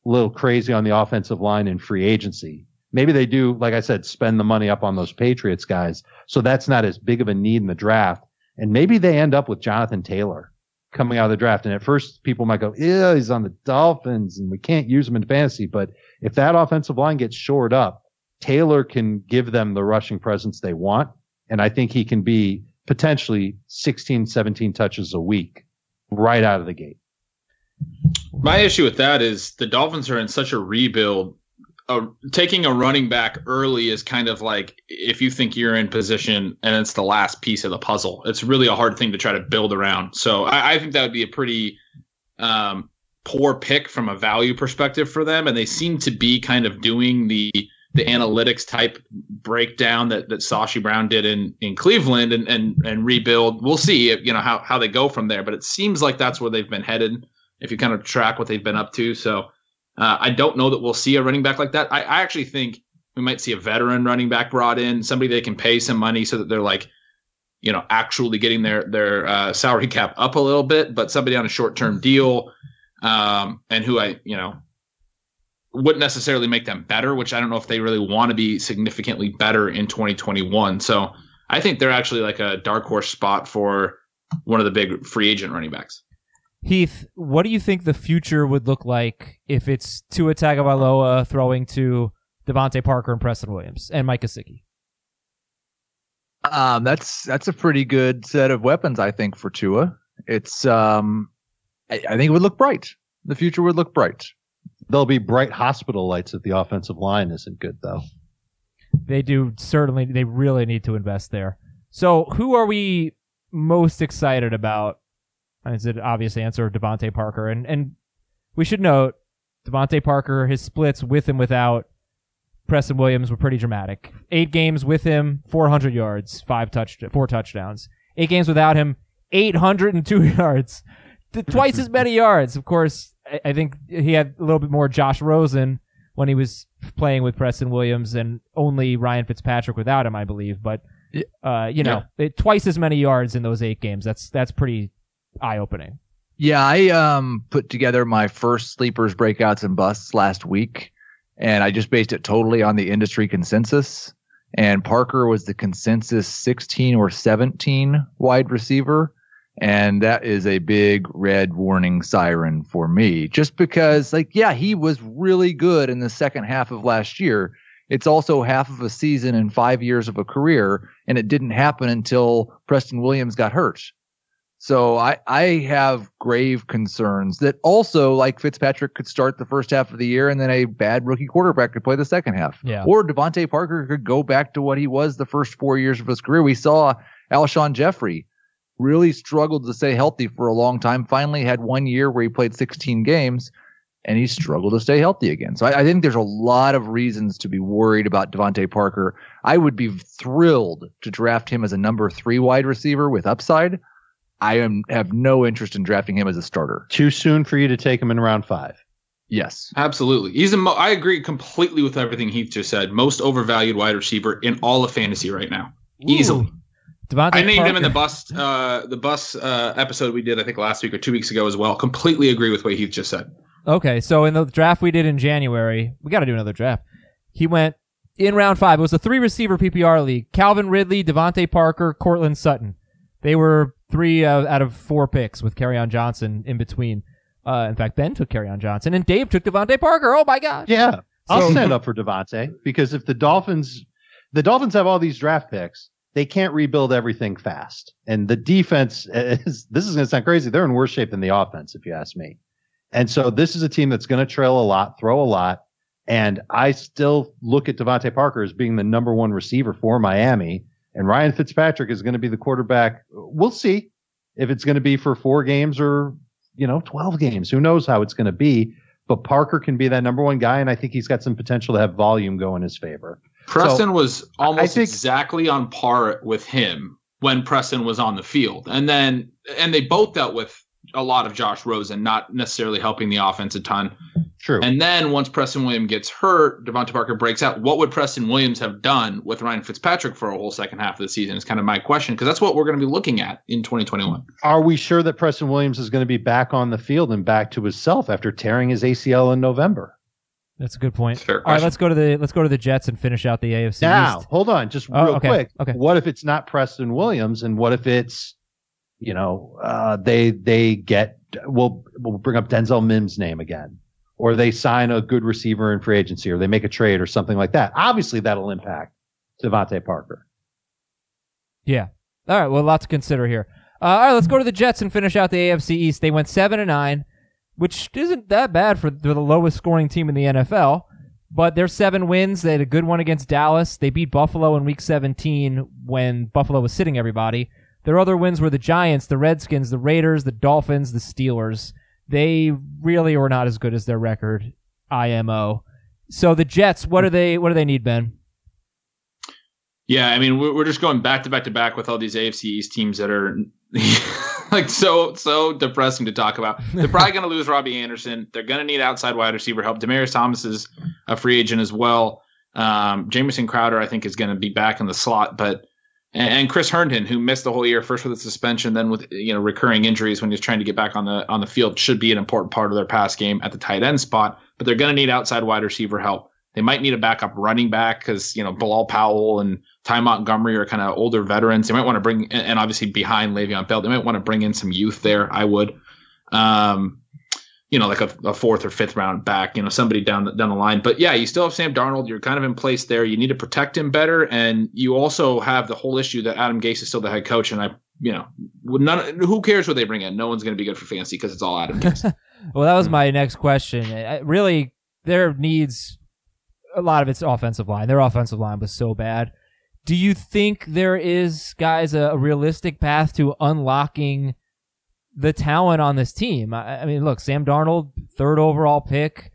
a little crazy on the offensive line in free agency. Maybe they do, like I said, spend the money up on those Patriots guys. So that's not as big of a need in the draft. And maybe they end up with Jonathan Taylor coming out of the draft. And at first people might go, yeah, he's on the Dolphins and we can't use him in fantasy. But if that offensive line gets shored up, Taylor can give them the rushing presence they want. And I think he can be potentially 16, 17 touches a week right out of the gate. My issue with that is the Dolphins are in such a rebuild. Uh, taking a running back early is kind of like if you think you're in position and it's the last piece of the puzzle. It's really a hard thing to try to build around. So I, I think that would be a pretty um, poor pick from a value perspective for them. And they seem to be kind of doing the the analytics type breakdown that that Sashi Brown did in in Cleveland and and and rebuild. We'll see, you know, how how they go from there. But it seems like that's where they've been headed if you kind of track what they've been up to. So uh, I don't know that we'll see a running back like that. I, I actually think we might see a veteran running back brought in, somebody they can pay some money so that they're like, you know, actually getting their their uh, salary cap up a little bit, but somebody on a short term deal, um, and who I you know wouldn't necessarily make them better, which I don't know if they really want to be significantly better in 2021. So I think they're actually like a dark horse spot for one of the big free agent running backs. Heath, what do you think the future would look like if it's Tua Tagovailoa throwing to DeVante Parker and Preston Williams and Mike Gesicki? Um, that's that's a pretty good set of weapons, I think, for Tua. It's um, I, I think it would look bright. The future would look bright. There'll be bright hospital lights if the offensive line isn't good, though. They do certainly. They really need to invest there. So, who are we most excited about? Is an obvious answer DeVante Parker? And and we should note DeVante Parker, his splits with and without Preston Williams were pretty dramatic. Eight games with him, 400 yards, five touch, four touchdowns. Eight games without him, 802 yards, twice as many yards. Of course, I, I think he had a little bit more Josh Rosen when he was playing with Preston Williams, and only Ryan Fitzpatrick without him, I believe. But uh, you know, it, twice as many yards in those eight games. That's that's pretty eye opening. Yeah, I um put together my first sleepers, breakouts, and busts last week, and I just based it totally on the industry consensus. And Parker was the consensus 16 or 17 wide receiver. And that is a big red warning siren for me, just because, like, yeah, he was really good in the second half of last year. It's also half of a season and five years of a career, and it didn't happen until Preston Williams got hurt. So I, I have grave concerns that also like Fitzpatrick could start the first half of the year and then a bad rookie quarterback could play the second half. Yeah. Or DeVante Parker could go back to what he was the first four years of his career. We saw Alshon Jeffery really struggled to stay healthy for a long time. Finally had one year where he played 16 games and he struggled to stay healthy again. So I, I think there's a lot of reasons to be worried about DeVante Parker. I would be thrilled to draft him as a number three wide receiver with upside. I am have no interest in drafting him as a starter. Too soon for you to take him in round five. Yes. Absolutely. He's a mo- I agree completely with everything Heath just said. Most overvalued wide receiver in all of fantasy right now. Easily. DeVante I named Parker, him in the bus uh the bus uh episode we did I think last week or 2 weeks ago as well. Completely agree with what Heath just said. Okay, so in the draft we did in January, we got to do another draft. He went in round five. It was a three receiver PPR league: Calvin Ridley, DeVante Parker, Courtland Sutton. They were three uh, out of four picks with on Johnson in between. Uh, in fact, Ben took on Johnson, and Dave took DeVante Parker. Oh my gosh! Yeah, I'll stand up for DeVante because if the Dolphins, the Dolphins have all these draft picks, they can't rebuild everything fast. And the defense is, this is going to sound crazy. They're in worse shape than the offense, if you ask me. And so this is a team that's going to trail a lot, throw a lot. And I still look at DeVante Parker as being the number one receiver for Miami. And Ryan Fitzpatrick is going to be the quarterback. We'll see if it's going to be for four games or, you know, 12 games. Who knows how it's going to be. But Parker can be that number one guy. And I think he's got some potential to have volume go in his favor. Preston was I- I almost think- exactly on par with him when Preston was on the field. And then and they both dealt with a lot of Josh Rosen, not necessarily helping the offense a ton. True. And then once Preston Williams gets hurt, DeVante Parker breaks out. What would Preston Williams have done with Ryan Fitzpatrick for a whole second half of the season? Is kind of my question because that's what we're going to be looking at in 2021. Are we sure that Preston Williams is going to be back on the field and back to himself after tearing his ACL in November? That's a good point. Fair All right, question. let's go to the let's go to the Jets and finish out the AFC Now, East. hold on, just Oh, real okay, quick. okay. What if it's not Preston Williams, and what if it's, you know, uh, they they get we'll we'll bring up Denzel Mims' name again, or they sign a good receiver in free agency, or they make a trade or something like that. Obviously, that'll impact DeVante Parker. Yeah. All right. Well, a lot to consider here. Uh, all right, let's go to the Jets and finish out the AFC East. They went seven and nine, which isn't that bad for the lowest scoring team in the NFL. But their seven wins. They had a good one against Dallas. They beat Buffalo in Week 17 when Buffalo was sitting everybody. Their other wins were the Giants, the Redskins, the Raiders, the Dolphins, the Steelers. They really were not as good as their record, IMO. So the Jets, what are they? What do they need, Ben? Yeah, I mean, we're, we're just going back to back to back with all these AFC East teams that are like so so depressing to talk about. They're probably going to lose Robby Anderson. They're going to need outside wide receiver help. Demaryius Thomas is a free agent as well. Um, Jamison Crowder, I think, is going to be back in the slot, but and, Chris Herndon, who missed the whole year, first with a suspension, then with you know recurring injuries when he's trying to get back on the on the field, should be an important part of their pass game at the tight end spot. But they're going to need outside wide receiver help. They might need a backup running back because you know Bilal Powell and Ty Montgomery are kind of older veterans. They might want to bring, and and obviously behind Le'Veon Bell, they might want to bring in some youth there. I would, um, you know, like a, a fourth or fifth round back, you know, somebody down the, down the line. But yeah, you still have Sam Darnold. You're kind of in place there. You need to protect him better, and you also have the whole issue that Adam Gase is still the head coach, and I, you know, would none. Who cares what they bring in? No one's going to be good for fantasy because it's all Adam Gase. Well, that was my next question. I, really, their needs, a lot of it's offensive line. Their offensive line was so bad. Do you think there is, guys, a, a realistic path to unlocking the talent on this team? I, I mean, look, Sam Darnold, third overall pick.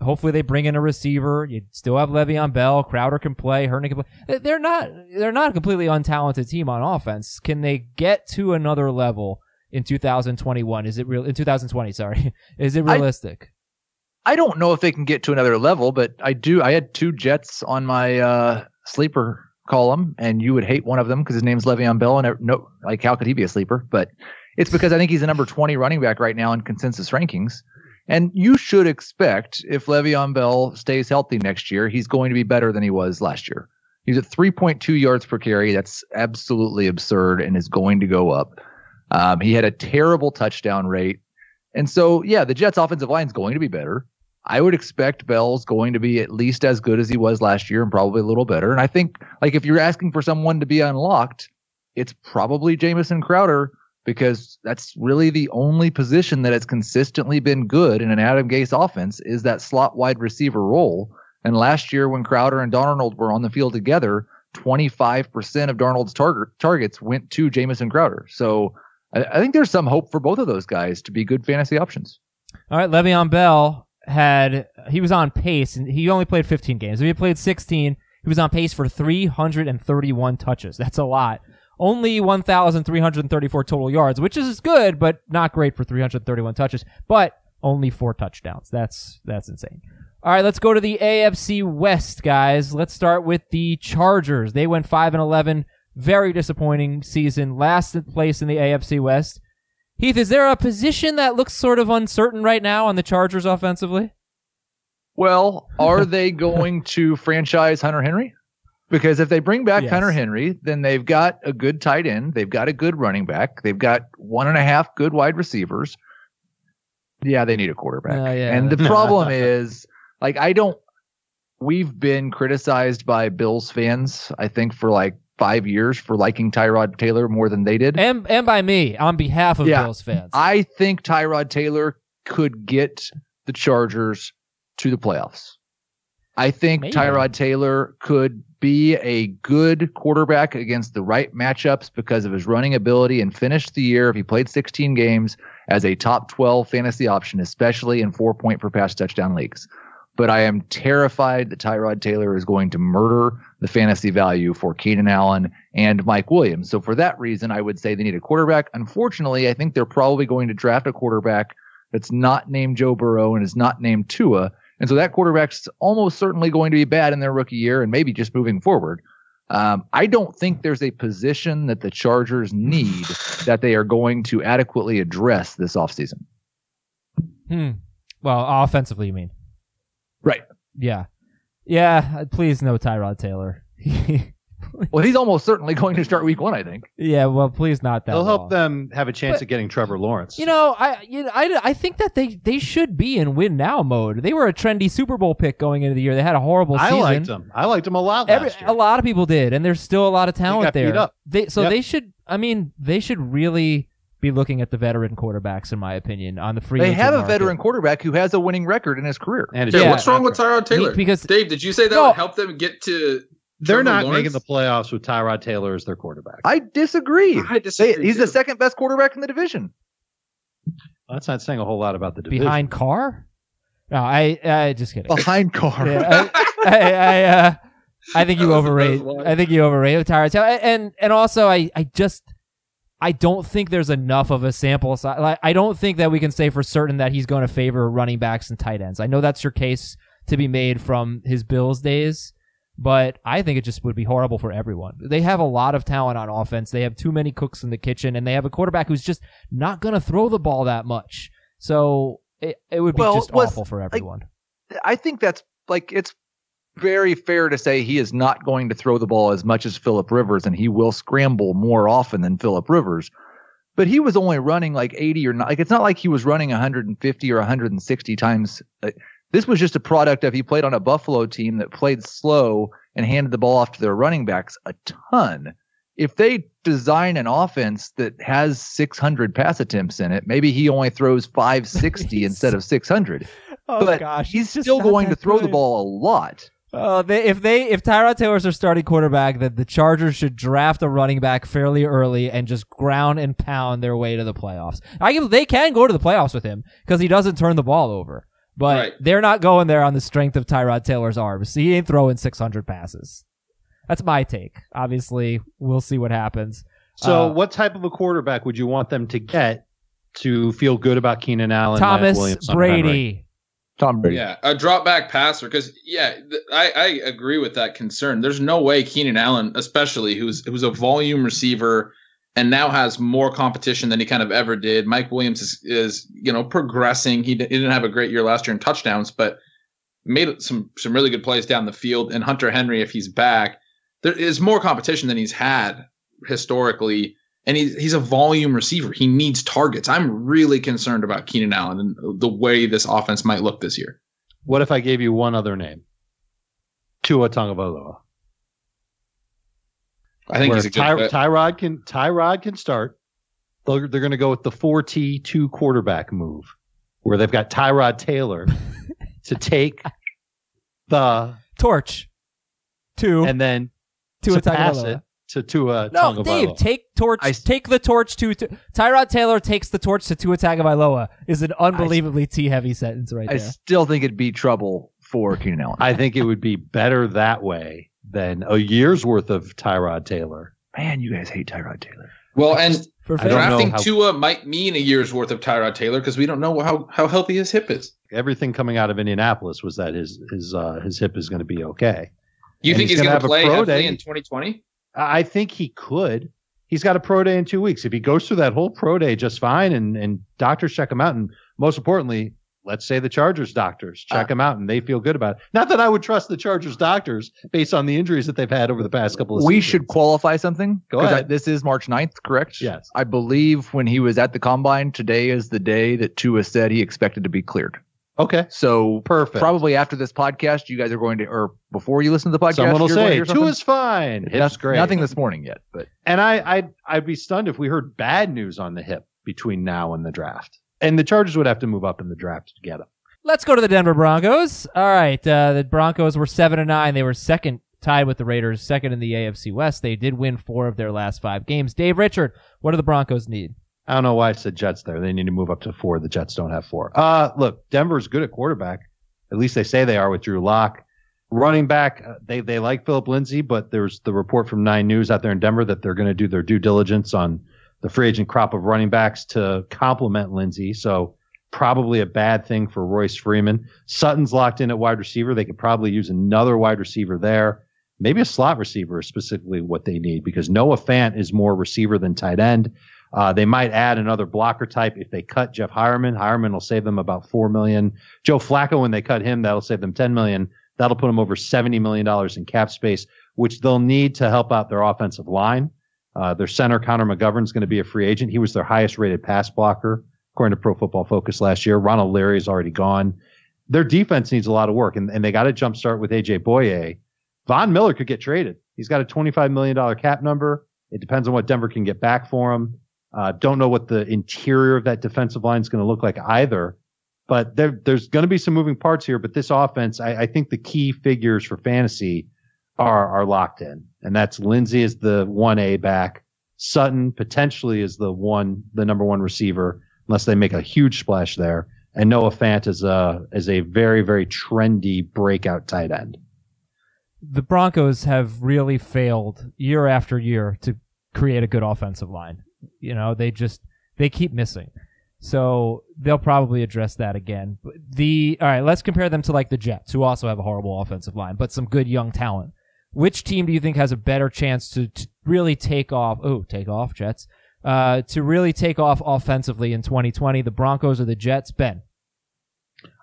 Hopefully, they bring in a receiver. You still have Le'Veon Bell. Crowder can play. Herndon can play. They're not. They're not a completely untalented team on offense. Can they get to another level? in 2021? Is it real in 2020? Sorry, is it realistic? I don't know if they can get to another level, but I do. I had two Jets on my uh, sleeper column, and you would hate one of them because his name's Le'Veon Bell, and I- no, like how could he be a sleeper? But it's because I think he's the number 20 running back right now in consensus rankings. And you should expect if Le'Veon Bell stays healthy next year, he's going to be better than he was last year. He's at 3.2 yards per carry. That's absolutely absurd and is going to go up. Um, he had a terrible touchdown rate. And so, yeah, the Jets' offensive line is going to be better. I would expect Bell's going to be at least as good as he was last year and probably a little better. And I think, like, if you're asking for someone to be unlocked, it's probably Jamison Crowder because that's really the only position that has consistently been good in an Adam Gase offense is that slot wide receiver role. And last year, when Crowder and Darnold were on the field together, 25% of Darnold's target targets went to Jamison Crowder. So I, I think there's some hope for both of those guys to be good fantasy options. All right, Le'Veon Bell had he was on pace, and he only played 15 games. If he played 16, he was on pace for 331 touches. That's a lot. Only 1,334 total yards, which is good, but not great for 331 touches. But only four touchdowns. That's that's insane. All right, let's go to the AFC West, guys. Let's start with the Chargers. They went five and 11. Very disappointing season. Last place in the AFC West. Heath, is there a position that looks sort of uncertain right now on the Chargers offensively? Well, are they going to franchise Hunter Henry? Because if they bring back Yes. Hunter Henry, then they've got a good tight end, they've got a good running back, they've got one and a half good wide receivers. Yeah, they need a quarterback. Uh, yeah. And the problem is, like, I don't. We've been criticized by Bills fans, I think, for like five years for liking Tyrod Taylor more than they did. And and by me, on behalf of Yeah. Bills fans. I think Tyrod Taylor could get the Chargers to the playoffs. I think Maybe. Tyrod Taylor could be a good quarterback against the right matchups because of his running ability and finish the year if he played 16 games as a top 12 fantasy option, especially in four point per pass touchdown leagues. But I am terrified that Tyrod Taylor is going to murder the fantasy value for Keenan Allen and Mike Williams. So for that reason, I would say they need a quarterback. Unfortunately, I think they're probably going to draft a quarterback that's not named Joe Burrow and is not named Tua. And so that quarterback's almost certainly going to be bad in their rookie year and maybe just moving forward. Um, I don't think there's a position that the Chargers need that they are going to adequately address this offseason. Hmm. Well, offensively, you mean? Right. Yeah. Yeah. Please, no Tyrod Taylor. Well, he's almost certainly going to start week one, I think. yeah. Well, please not that. They'll help long. them have a chance But- of getting Trevor Lawrence. You know, I you know, I, I think that they they should be in win now mode. They were a trendy Super Bowl pick going into the year. They had a horrible I season. liked them. I liked them a lot Every, last year. a lot of people did, and there's still a lot of talent got beat there. up. They so Yep. they should. I mean, they should really be looking at the veteran quarterbacks, in my opinion, on the free. They have a market. veteran quarterback who has a winning record in his career. and Yeah, Yeah. what's wrong with Tyrod Taylor? He- because- Dave, did you say that No. would help them get to? They're Trevor not Lawrence? making the playoffs with Tyrod Taylor as their quarterback. I disagree. I disagree. They- he's too. the second best quarterback in the division. That's not saying a whole lot about the division. behind Carr. No, I I just kidding. Behind Carr. Yeah, I, I, I, uh, I think you That was the overrate. I think you overrate Tyrod Taylor, and and also I I just I don't think there's enough of a sample size. Like, I don't think that we can say for certain that he's going to favor running backs and tight ends. I know that's your case to be made from his Bills days, but I think it just would be horrible for everyone. They have a lot of talent on offense. They have too many cooks in the kitchen, and they have a quarterback who's just not going to throw the ball that much. So it, it would be Well, just awful for everyone. I think that's like it's very fair to say he is not going to throw the ball as much as Philip Rivers, and he will scramble more often than Philip Rivers. But he was only running like 80 or not. Like it's not like he was running 150 or 160 times. Like, This was just a product of he played on a Buffalo team that played slow and handed the ball off to their running backs a ton. If they design an offense that has 600 pass attempts in it, maybe he only throws 560 instead of 600 Oh but gosh, he's still going to throw the ball a lot. Oh, they, if they if Tyrod Taylor's their starting quarterback, then the Chargers should draft a running back fairly early and just ground and pound their way to the playoffs. I give, they can go to the playoffs with him because he doesn't turn the ball over, but Right. they're not going there on the strength of Tyrod Taylor's arms. He ain't throwing 600 passes. That's my take. Obviously, we'll see what happens. So, Uh, what type of a quarterback would you want them to get to feel good about Keenan Allen, Thomas Williams, Hunter Henry? Brady. Tom Brady. Yeah, a drop back passer because yeah, th- I, I agree with that concern. There's no way Keenan Allen, especially who's who's a volume receiver and now has more competition than he kind of ever did. Mike Williams is, is you know progressing. He, d- he didn't have a great year last year in touchdowns, but made some some really good plays down the field. And Hunter Henry, if he's back, there is more competition than he's had historically. And he's he's a volume receiver. He needs targets. I'm really concerned about Keenan Allen and the way this offense might look this year. What if I gave you one other name? Tua Tagovailoa. I think he's a Ty- fit. Tyrod can Tyrod can start. They're, they're going to go with the four T two quarterback move, where they've got Tyrod Taylor to take the Torch. Two. and then to to pass Tagovailoa. it to Tua No, Tagovailoa. Dave, take torch. I- take the torch to, to Tyrod Taylor takes the torch to Tua Tagovailoa is an unbelievably T heavy sentence right I there. I still think it'd be trouble for Keenan Allen. I think it would be better that way than a year's worth of Tyrod Taylor. Man, you guys hate Tyrod Taylor. Well, and For I don't know drafting how- Tua might mean a year's worth of Tyrod Taylor because we don't know how, how healthy his hip is. Everything coming out of Indianapolis was that his his uh, his hip is going to be okay. You And think he's he's, gonna have a play pro heavily day. in 2020? I I think he could. He's got a pro day in two weeks. If he goes through that whole pro day just fine, and and doctors check him out, and most importantly, let's say the Chargers doctors check Uh, him out and they feel good about it. Not that I would trust the Chargers doctors based on the injuries that they've had over the past couple of We seasons. should qualify something. Go 'cause I- ahead. this is March 9th, correct? Yes. I believe when he was at the combine, today is the day that Tua said he expected to be cleared. Okay. So Perfect. probably after this podcast, you guys are going to, or before you listen to the podcast, Someone will you're going to say something? Tua's fine. Hip's Noth- great. Nothing this morning yet, but And I, I'd, I'd be stunned if we heard bad news on the hip between now and the draft. And the Chargers would have to move up in the draft to get him. Let's go to the Denver Broncos. All right, uh, the Broncos were seven and nine. They were second, tied with the Raiders, second in the AFC West. They did win four of their last five games. Dave Richard, what do the Broncos need? I don't know why I said Jets there. They need to move up to four. The Jets don't have four. Uh, look, Denver's good at quarterback. At least they say they are with Drew Lock. Running back, uh, they they like Philip Lindsay, but there's the report from Nine News out there in Denver that they're going to do their due diligence on the free agent crop of running backs to complement Lindsay. So probably a bad thing for Royce Freeman. Sutton's locked in at wide receiver. They could probably use another wide receiver there. Maybe a slot receiver is specifically what they need because Noah Fant is more receiver than tight end. Uh, they might add another blocker type if they cut Jeff Heuerman. Heuerman will save them about four million. Joe Flacco, when they cut him, that'll save them ten million. That'll put them over seventy million dollars in cap space, which they'll need to help out their offensive line. Uh, their center Connor McGovern is going to be a free agent. He was their highest rated pass blocker according to Pro Football Focus last year. Ronald Leary is already gone. Their defense needs a lot of work, and, and they got to jumpstart with AJ Bouye. Von Miller could get traded. He's got a $25 million cap number. It depends on what Denver can get back for him. Uh, don't know what the interior of that defensive line is going to look like either. But there, there's going to be some moving parts here. But this offense, I, I think the key figures for fantasy are are locked in, and that's Lindsay is the one A back, Sutton potentially is the one, the number one receiver, unless they make a huge splash there, and Noah Fant is a is a very very trendy breakout tight end. The Broncos have really failed year after year to create a good offensive line. You know, they just they keep missing. So they'll probably address that again. The all right, let's compare them to like the Jets, who also have a horrible offensive line, but some good young talent. Which team do you think has a better chance to, to really take off? Oh, take off Jets. Uh, to really take off offensively in 2020, the Broncos or the Jets? Ben.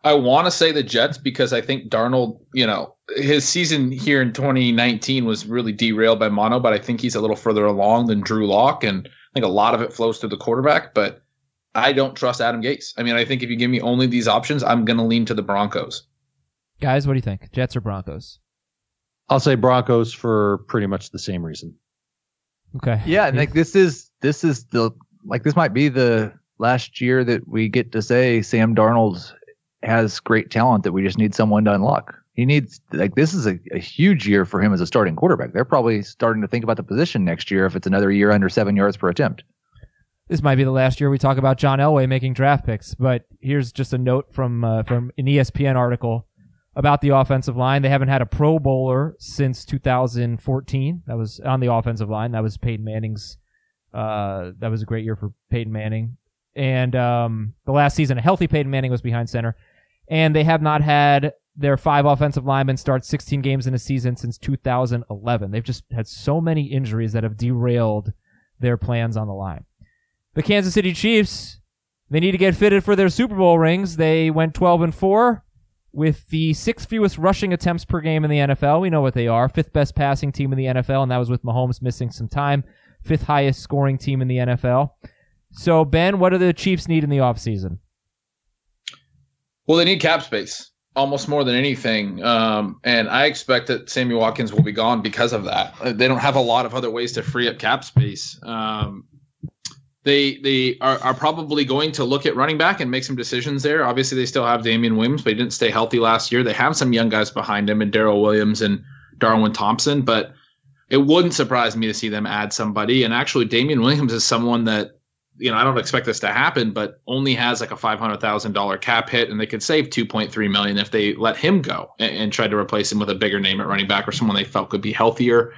I want to say the Jets because I think Darnold, you know, his season here in 2019 was really derailed by mono, but I think he's a little further along than Drew Lock, and I think a lot of it flows through the quarterback. But I don't trust Adam Gase. I mean, I think if you give me only these options, I'm going to lean to the Broncos. Guys, what do you think? Jets or Broncos? I'll say Broncos for pretty much the same reason. Okay. Yeah, and like this is this is the like this might be the last year that we get to say Sam Darnold has great talent that we just need someone to unlock. He needs like this is a, a huge year for him as a starting quarterback. They're probably starting to think about the position next year if it's another year under seven yards per attempt. This might be the last year we talk about John Elway making draft picks, but here's just a note from uh, from an ESPN article about the offensive line. They haven't had a Pro Bowler since 2014. That was on the offensive line. That was Peyton Manning's. Uh, that was a great year for Peyton Manning. And um, the last season, a healthy Peyton Manning was behind center. And they have not had their five offensive linemen start 16 games in a season since 2011. They've just had so many injuries that have derailed their plans on the line. The Kansas City Chiefs, they need to get fitted for their Super Bowl rings. They went 12 and 4 with the sixth fewest rushing attempts per game in the NFL. We know what they are. Fifth best passing team in the NFL, and that was with Mahomes missing some time. Fifth highest scoring team in the NFL. So, Ben, what do the Chiefs need in the offseason? Well, they need cap space almost more than anything. Um, and I expect that Sammy Watkins will be gone because of that. They don't have a lot of other ways to free up cap space. Um, they they are, are probably going to look at running back and make some decisions there. Obviously, they still have Damien Williams, but he didn't stay healthy last year. They have some young guys behind him, and Darrel Williams and Darwin Thompson, but it wouldn't surprise me to see them add somebody. And actually, Damien Williams is someone that you know I don't expect this to happen, but only has like a five hundred thousand dollar cap hit, and they could save two point three million if they let him go and, and try to replace him with a bigger name at running back or someone they felt could be healthier.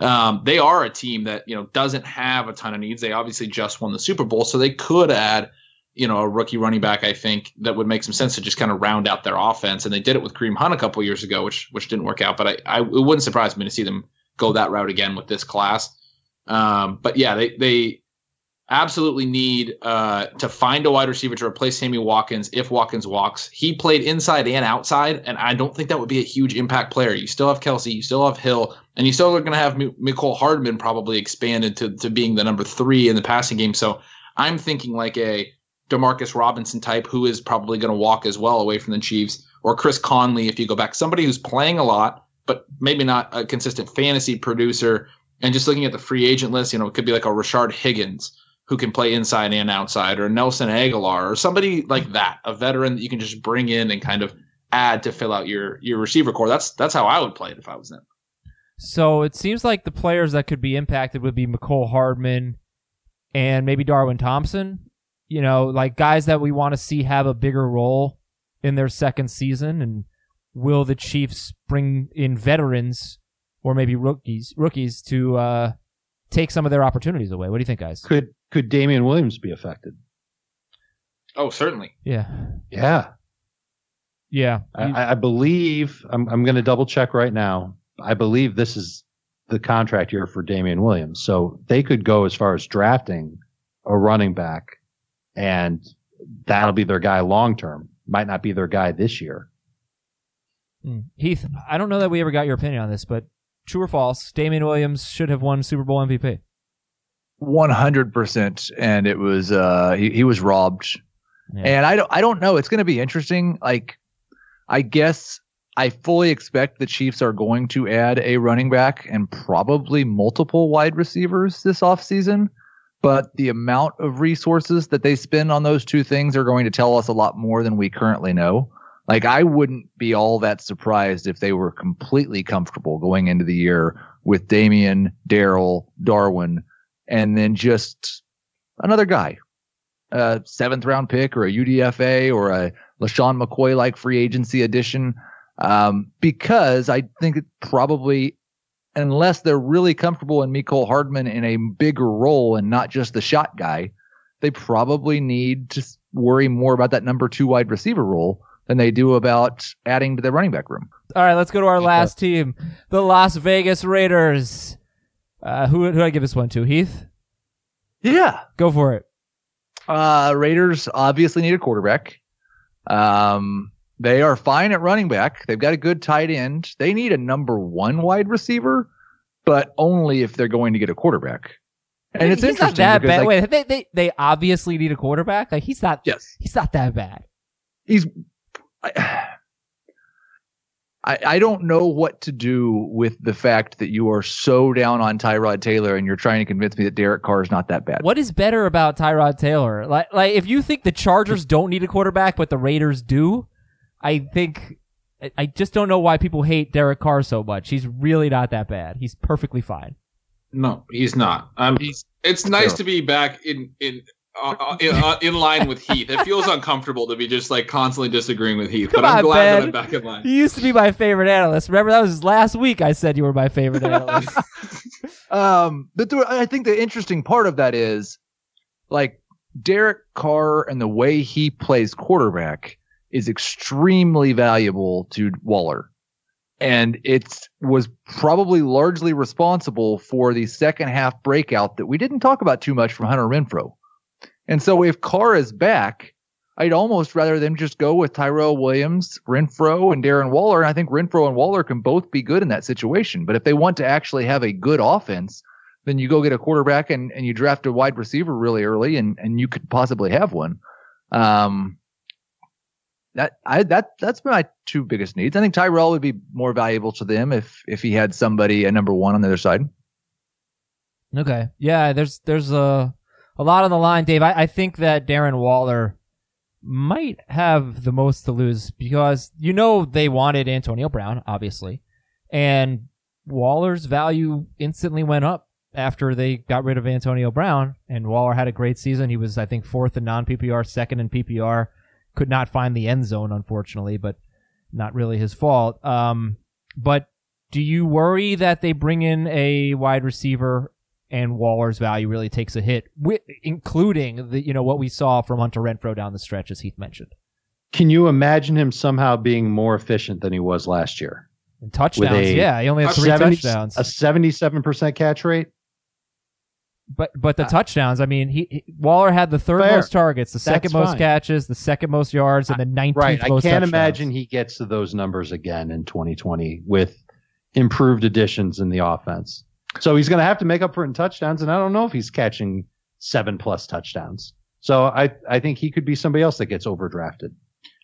Um, they are a team that you know doesn't have a ton of needs. They obviously just won the Super Bowl, so they could add you know a rookie running back. I think that would make some sense to just kind of round out their offense, and they did it with Kareem Hunt a couple years ago, which which didn't work out. But I, I it wouldn't surprise me to see them go that route again with this class. Um, but yeah, they they absolutely need uh, to find a wide receiver to replace Sammy Watkins if Watkins walks. He played inside and outside, and I don't think that would be a huge impact player. You still have Kelce, you still have Hill, and you still are going to have M- Mecole Hardman probably expanded to, to being the number three in the passing game. So I'm thinking like a Demarcus Robinson type who is probably going to walk as well away from the Chiefs, or Chris Conley if you go back. Somebody who's playing a lot, but maybe not a consistent fantasy producer. And just looking at the free agent list, you know, it could be like a Rashard Higgins who can play inside and outside, or Nelson Agholor, or somebody like that, a veteran that you can just bring in and kind of add to fill out your your receiver corps. That's that's how I would play it if I was them. So it seems like the players that could be impacted would be Mecole Hardman and maybe Darwin Thompson. You know, like guys that we want to see have a bigger role in their second season. And will the Chiefs bring in veterans or maybe rookies rookies to uh, take some of their opportunities away? What do you think, guys? Could could Damien Williams be affected? Oh, certainly. Yeah. Yeah. Yeah. I, I believe I'm, I'm going to double check right now. I believe this is the contract year for Damien Williams. So they could go as far as drafting a running back and that'll be their guy long term. Might not be their guy this year. Mm. Heath, I don't know that we ever got your opinion on this, but true or false, Damien Williams should have won Super Bowl MVP. One hundred percent, and it was uh he, he was robbed. Yeah. And I don't I don't know. It's going to be interesting. Like, I guess I fully expect the Chiefs are going to add a running back and probably multiple wide receivers this offseason. But the amount of resources that they spend on those two things are going to tell us a lot more than we currently know. Like, I wouldn't be all that surprised if they were completely comfortable going into the year with Damien, Darrel, Darwin, and then just another guy, a seventh round pick or a UDFA or a LeSean McCoy like free agency addition. Um, because I think it probably, unless they're really comfortable in Mecole Hardman in a bigger role and not just the shot guy, they probably need to worry more about that number two wide receiver role than they do about adding to their running back room. All right, let's go to our last team, the Las Vegas Raiders. Uh, who who do I give this one to? Heath, Yeah. go for it. Uh, Raiders obviously need a quarterback. Um, they are fine at running back. They've got a good tight end. They need a number one wide receiver, but only if they're going to get a quarterback. And it's he's interesting not that bad. like, Wait, they, they they obviously need a quarterback. Like he's not. yes, He's not that bad. he's. I, I I don't know what to do with the fact that you are so down on Tyrod Taylor and you're trying to convince me that Derek Carr is not that bad. What is better about Tyrod Taylor? Like like if you think the Chargers don't need a quarterback, but the Raiders do, I think I- I just don't know why people hate Derek Carr so much. He's really not that bad. He's perfectly fine. No, he's not. Um, He's it's nice to be back in in uh, uh, in, uh, in line with Heath. It feels uncomfortable to be just like constantly disagreeing with Heath, Come but I'm on, glad Ben. that I'm back in line. You used to be my favorite analyst. Remember that was last week. I said you were my favorite analyst. Um, but the, I think the interesting part of that is like Derek Carr and the way he plays quarterback is extremely valuable to Waller. And it was probably largely responsible for the second half breakout that we didn't talk about too much from Hunter Renfrow. And so if Carr is back, I'd almost rather them just go with Tyrell Williams, Renfrow, and Darren Waller. And I think Renfrow and Waller can both be good in that situation. But if they want to actually have a good offense, then you go get a quarterback and, and you draft a wide receiver really early and, and you could possibly have one. Um, that I that that's my two biggest needs. I think Tyrell would be more valuable to them if if he had somebody a number one on the other side. Okay. Yeah, there's there's a a lot on the line, Dave. I, I think that Darren Waller might have the most to lose because you know they wanted Antonio Brown, obviously. And Waller's value instantly went up after they got rid of Antonio Brown and Waller had a great season. He was I think fourth in non PPR, second in PPR. Could not find the end zone unfortunately, but not really his fault. Um but do you worry that they bring in a wide receiver and Waller's value really takes a hit, wi- including the you know what we saw from Hunter Renfrow down the stretch, as Heath mentioned, Can you imagine him somehow being more efficient than he was last year? and touchdowns. a Yeah, he only had three 70 touchdowns, A 77% catch rate? but but the uh, touchdowns. I mean, he, he- Waller had the third Fair. most targets, the second most fine. catches, the second most yards, and the nineteenth Right. I can't touchdowns. imagine he gets to those numbers again in 2020 with improved additions in the offense. So he's going to have to make up for it in touchdowns, and I don't know if he's catching seven plus touchdowns. So I, I think he could be somebody else that gets overdrafted.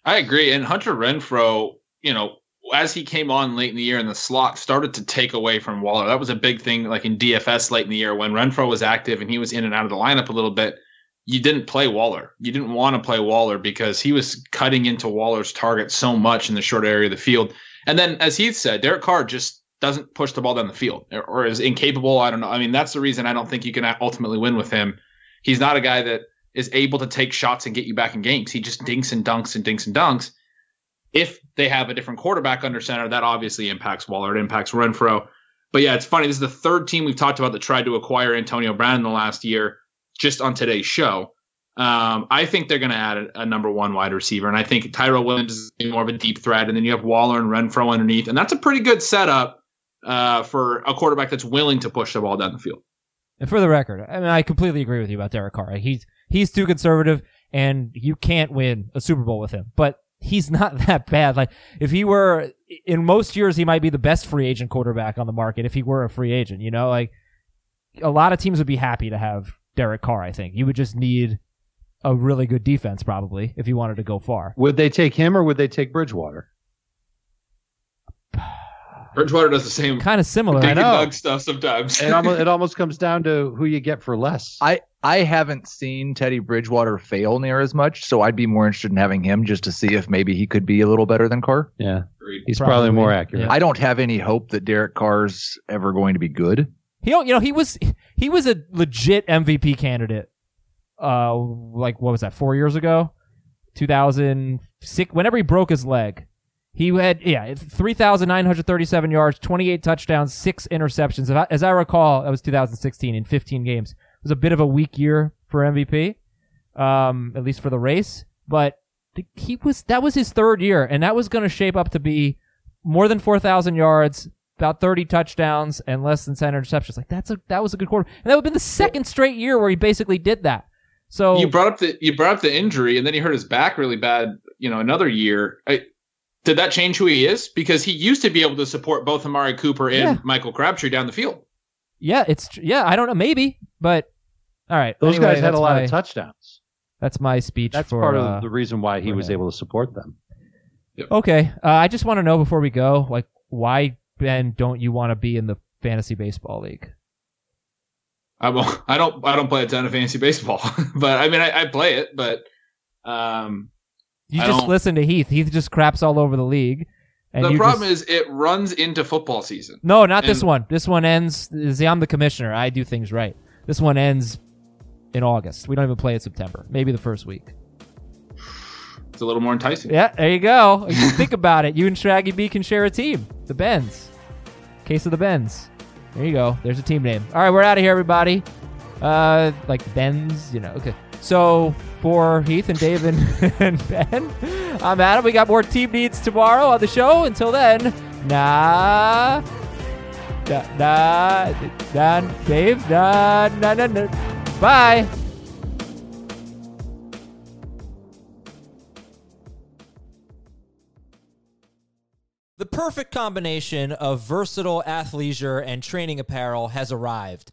I agree. And Hunter Renfrow, you know, as he came on late in the year in the slot, started to take away from Waller. That was a big thing, like in DFS late in the year when Renfrow was active and he was in and out of the lineup a little bit. You didn't play Waller. You didn't want to play Waller because he was cutting into Waller's target so much in the short area of the field. And then, as Heath said, Derek Carr just doesn't push the ball down the field or, is incapable. I don't know. I mean, that's the reason I don't think you can ultimately win with him. He's not a guy that is able to take shots and get you back in games. He just dinks and dunks and dinks and dunks. If they have a different quarterback under center, that obviously impacts Waller. It impacts Renfrow. But yeah, it's funny. This is the third team we've talked about that tried to acquire Antonio Brown in the last year, just on today's show. Um, I think they're going to add a, a, number one wide receiver, and I think Tyrell Williams is more of a deep threat, and then you have Waller and Renfrow underneath, and that's a pretty good setup uh, for a quarterback that's willing to push the ball down the field. And for the record, I mean, I completely agree with you about Derek Carr. He's he's too conservative, and you can't win a Super Bowl with him. But he's not that bad. Like if he were in most years, he might be the best free agent quarterback on the market. If he were a free agent, you know, like a lot of teams would be happy to have Derek Carr. I think you would just need a really good defense probably if you wanted to go far. Would they take him or would they take Bridgewater? Bridgewater does the same kind of similar. I know. stuff sometimes. it, almost, it almost comes down to who you get for less. I I haven't seen Teddy Bridgewater fail near as much, so I'd be more interested in having him just to see if maybe he could be a little better than Carr. Yeah, he's probably, probably more accurate. Yeah. I don't have any hope that Derek Carr's ever going to be good. He, don't, you know, he was he was a legit MVP candidate uh, like what was that? Four years ago, two thousand six. Whenever he broke his leg, he had yeah three thousand nine hundred thirty-seven yards, twenty-eight touchdowns, six interceptions. As I recall, that was 2016 in 15 games. It was a bit of a weak year for MVP, um, at least for the race. But he was that was his third year, and that was going to shape up to be more than 4,000 yards, about 30 touchdowns, and less than 10 interceptions. Like that's a that was a good quarter, and that would have been the second straight year where he basically did that. So you brought up the you brought up the injury, and then he hurt his back really bad. You know, another year. I, did that change who he is? Because he used to be able to support both Amari Cooper and yeah. Michael Crabtree down the field. Yeah, it's yeah. I don't know, maybe, but all right. Those anyway, guys had a lot my, of touchdowns. That's my speech. That's for, part of uh, the reason why he was him. able to support them. Yep. Okay, uh, I just want to know before we go, like, why Ben don't you want to be in the fantasy baseball league? I will. I don't. I don't play a ton of fantasy baseball, but I mean, I, I play it. But um, you I just listen to Heath. Heath just craps all over the league. the problem just... is it runs into football season. No, not and... this one. This one ends. See, I'm the commissioner. I do things right. This one ends in August. We don't even play it September. Maybe the first week. It's a little more enticing. Yeah, there you go. You think about it. You and Shaggy B can share a team. The Bens. Case of the Bens. There you go. There's a team name. All right, we're out of here, everybody. Uh, like Benz, you know. Okay. So for Heath and Dave and, and Ben, I'm Adam. We got more team needs tomorrow on the show. Until then, nah, nah, nah Dave, nah, nah, nah, nah. Bye. The perfect combination of versatile athleisure and training apparel has arrived.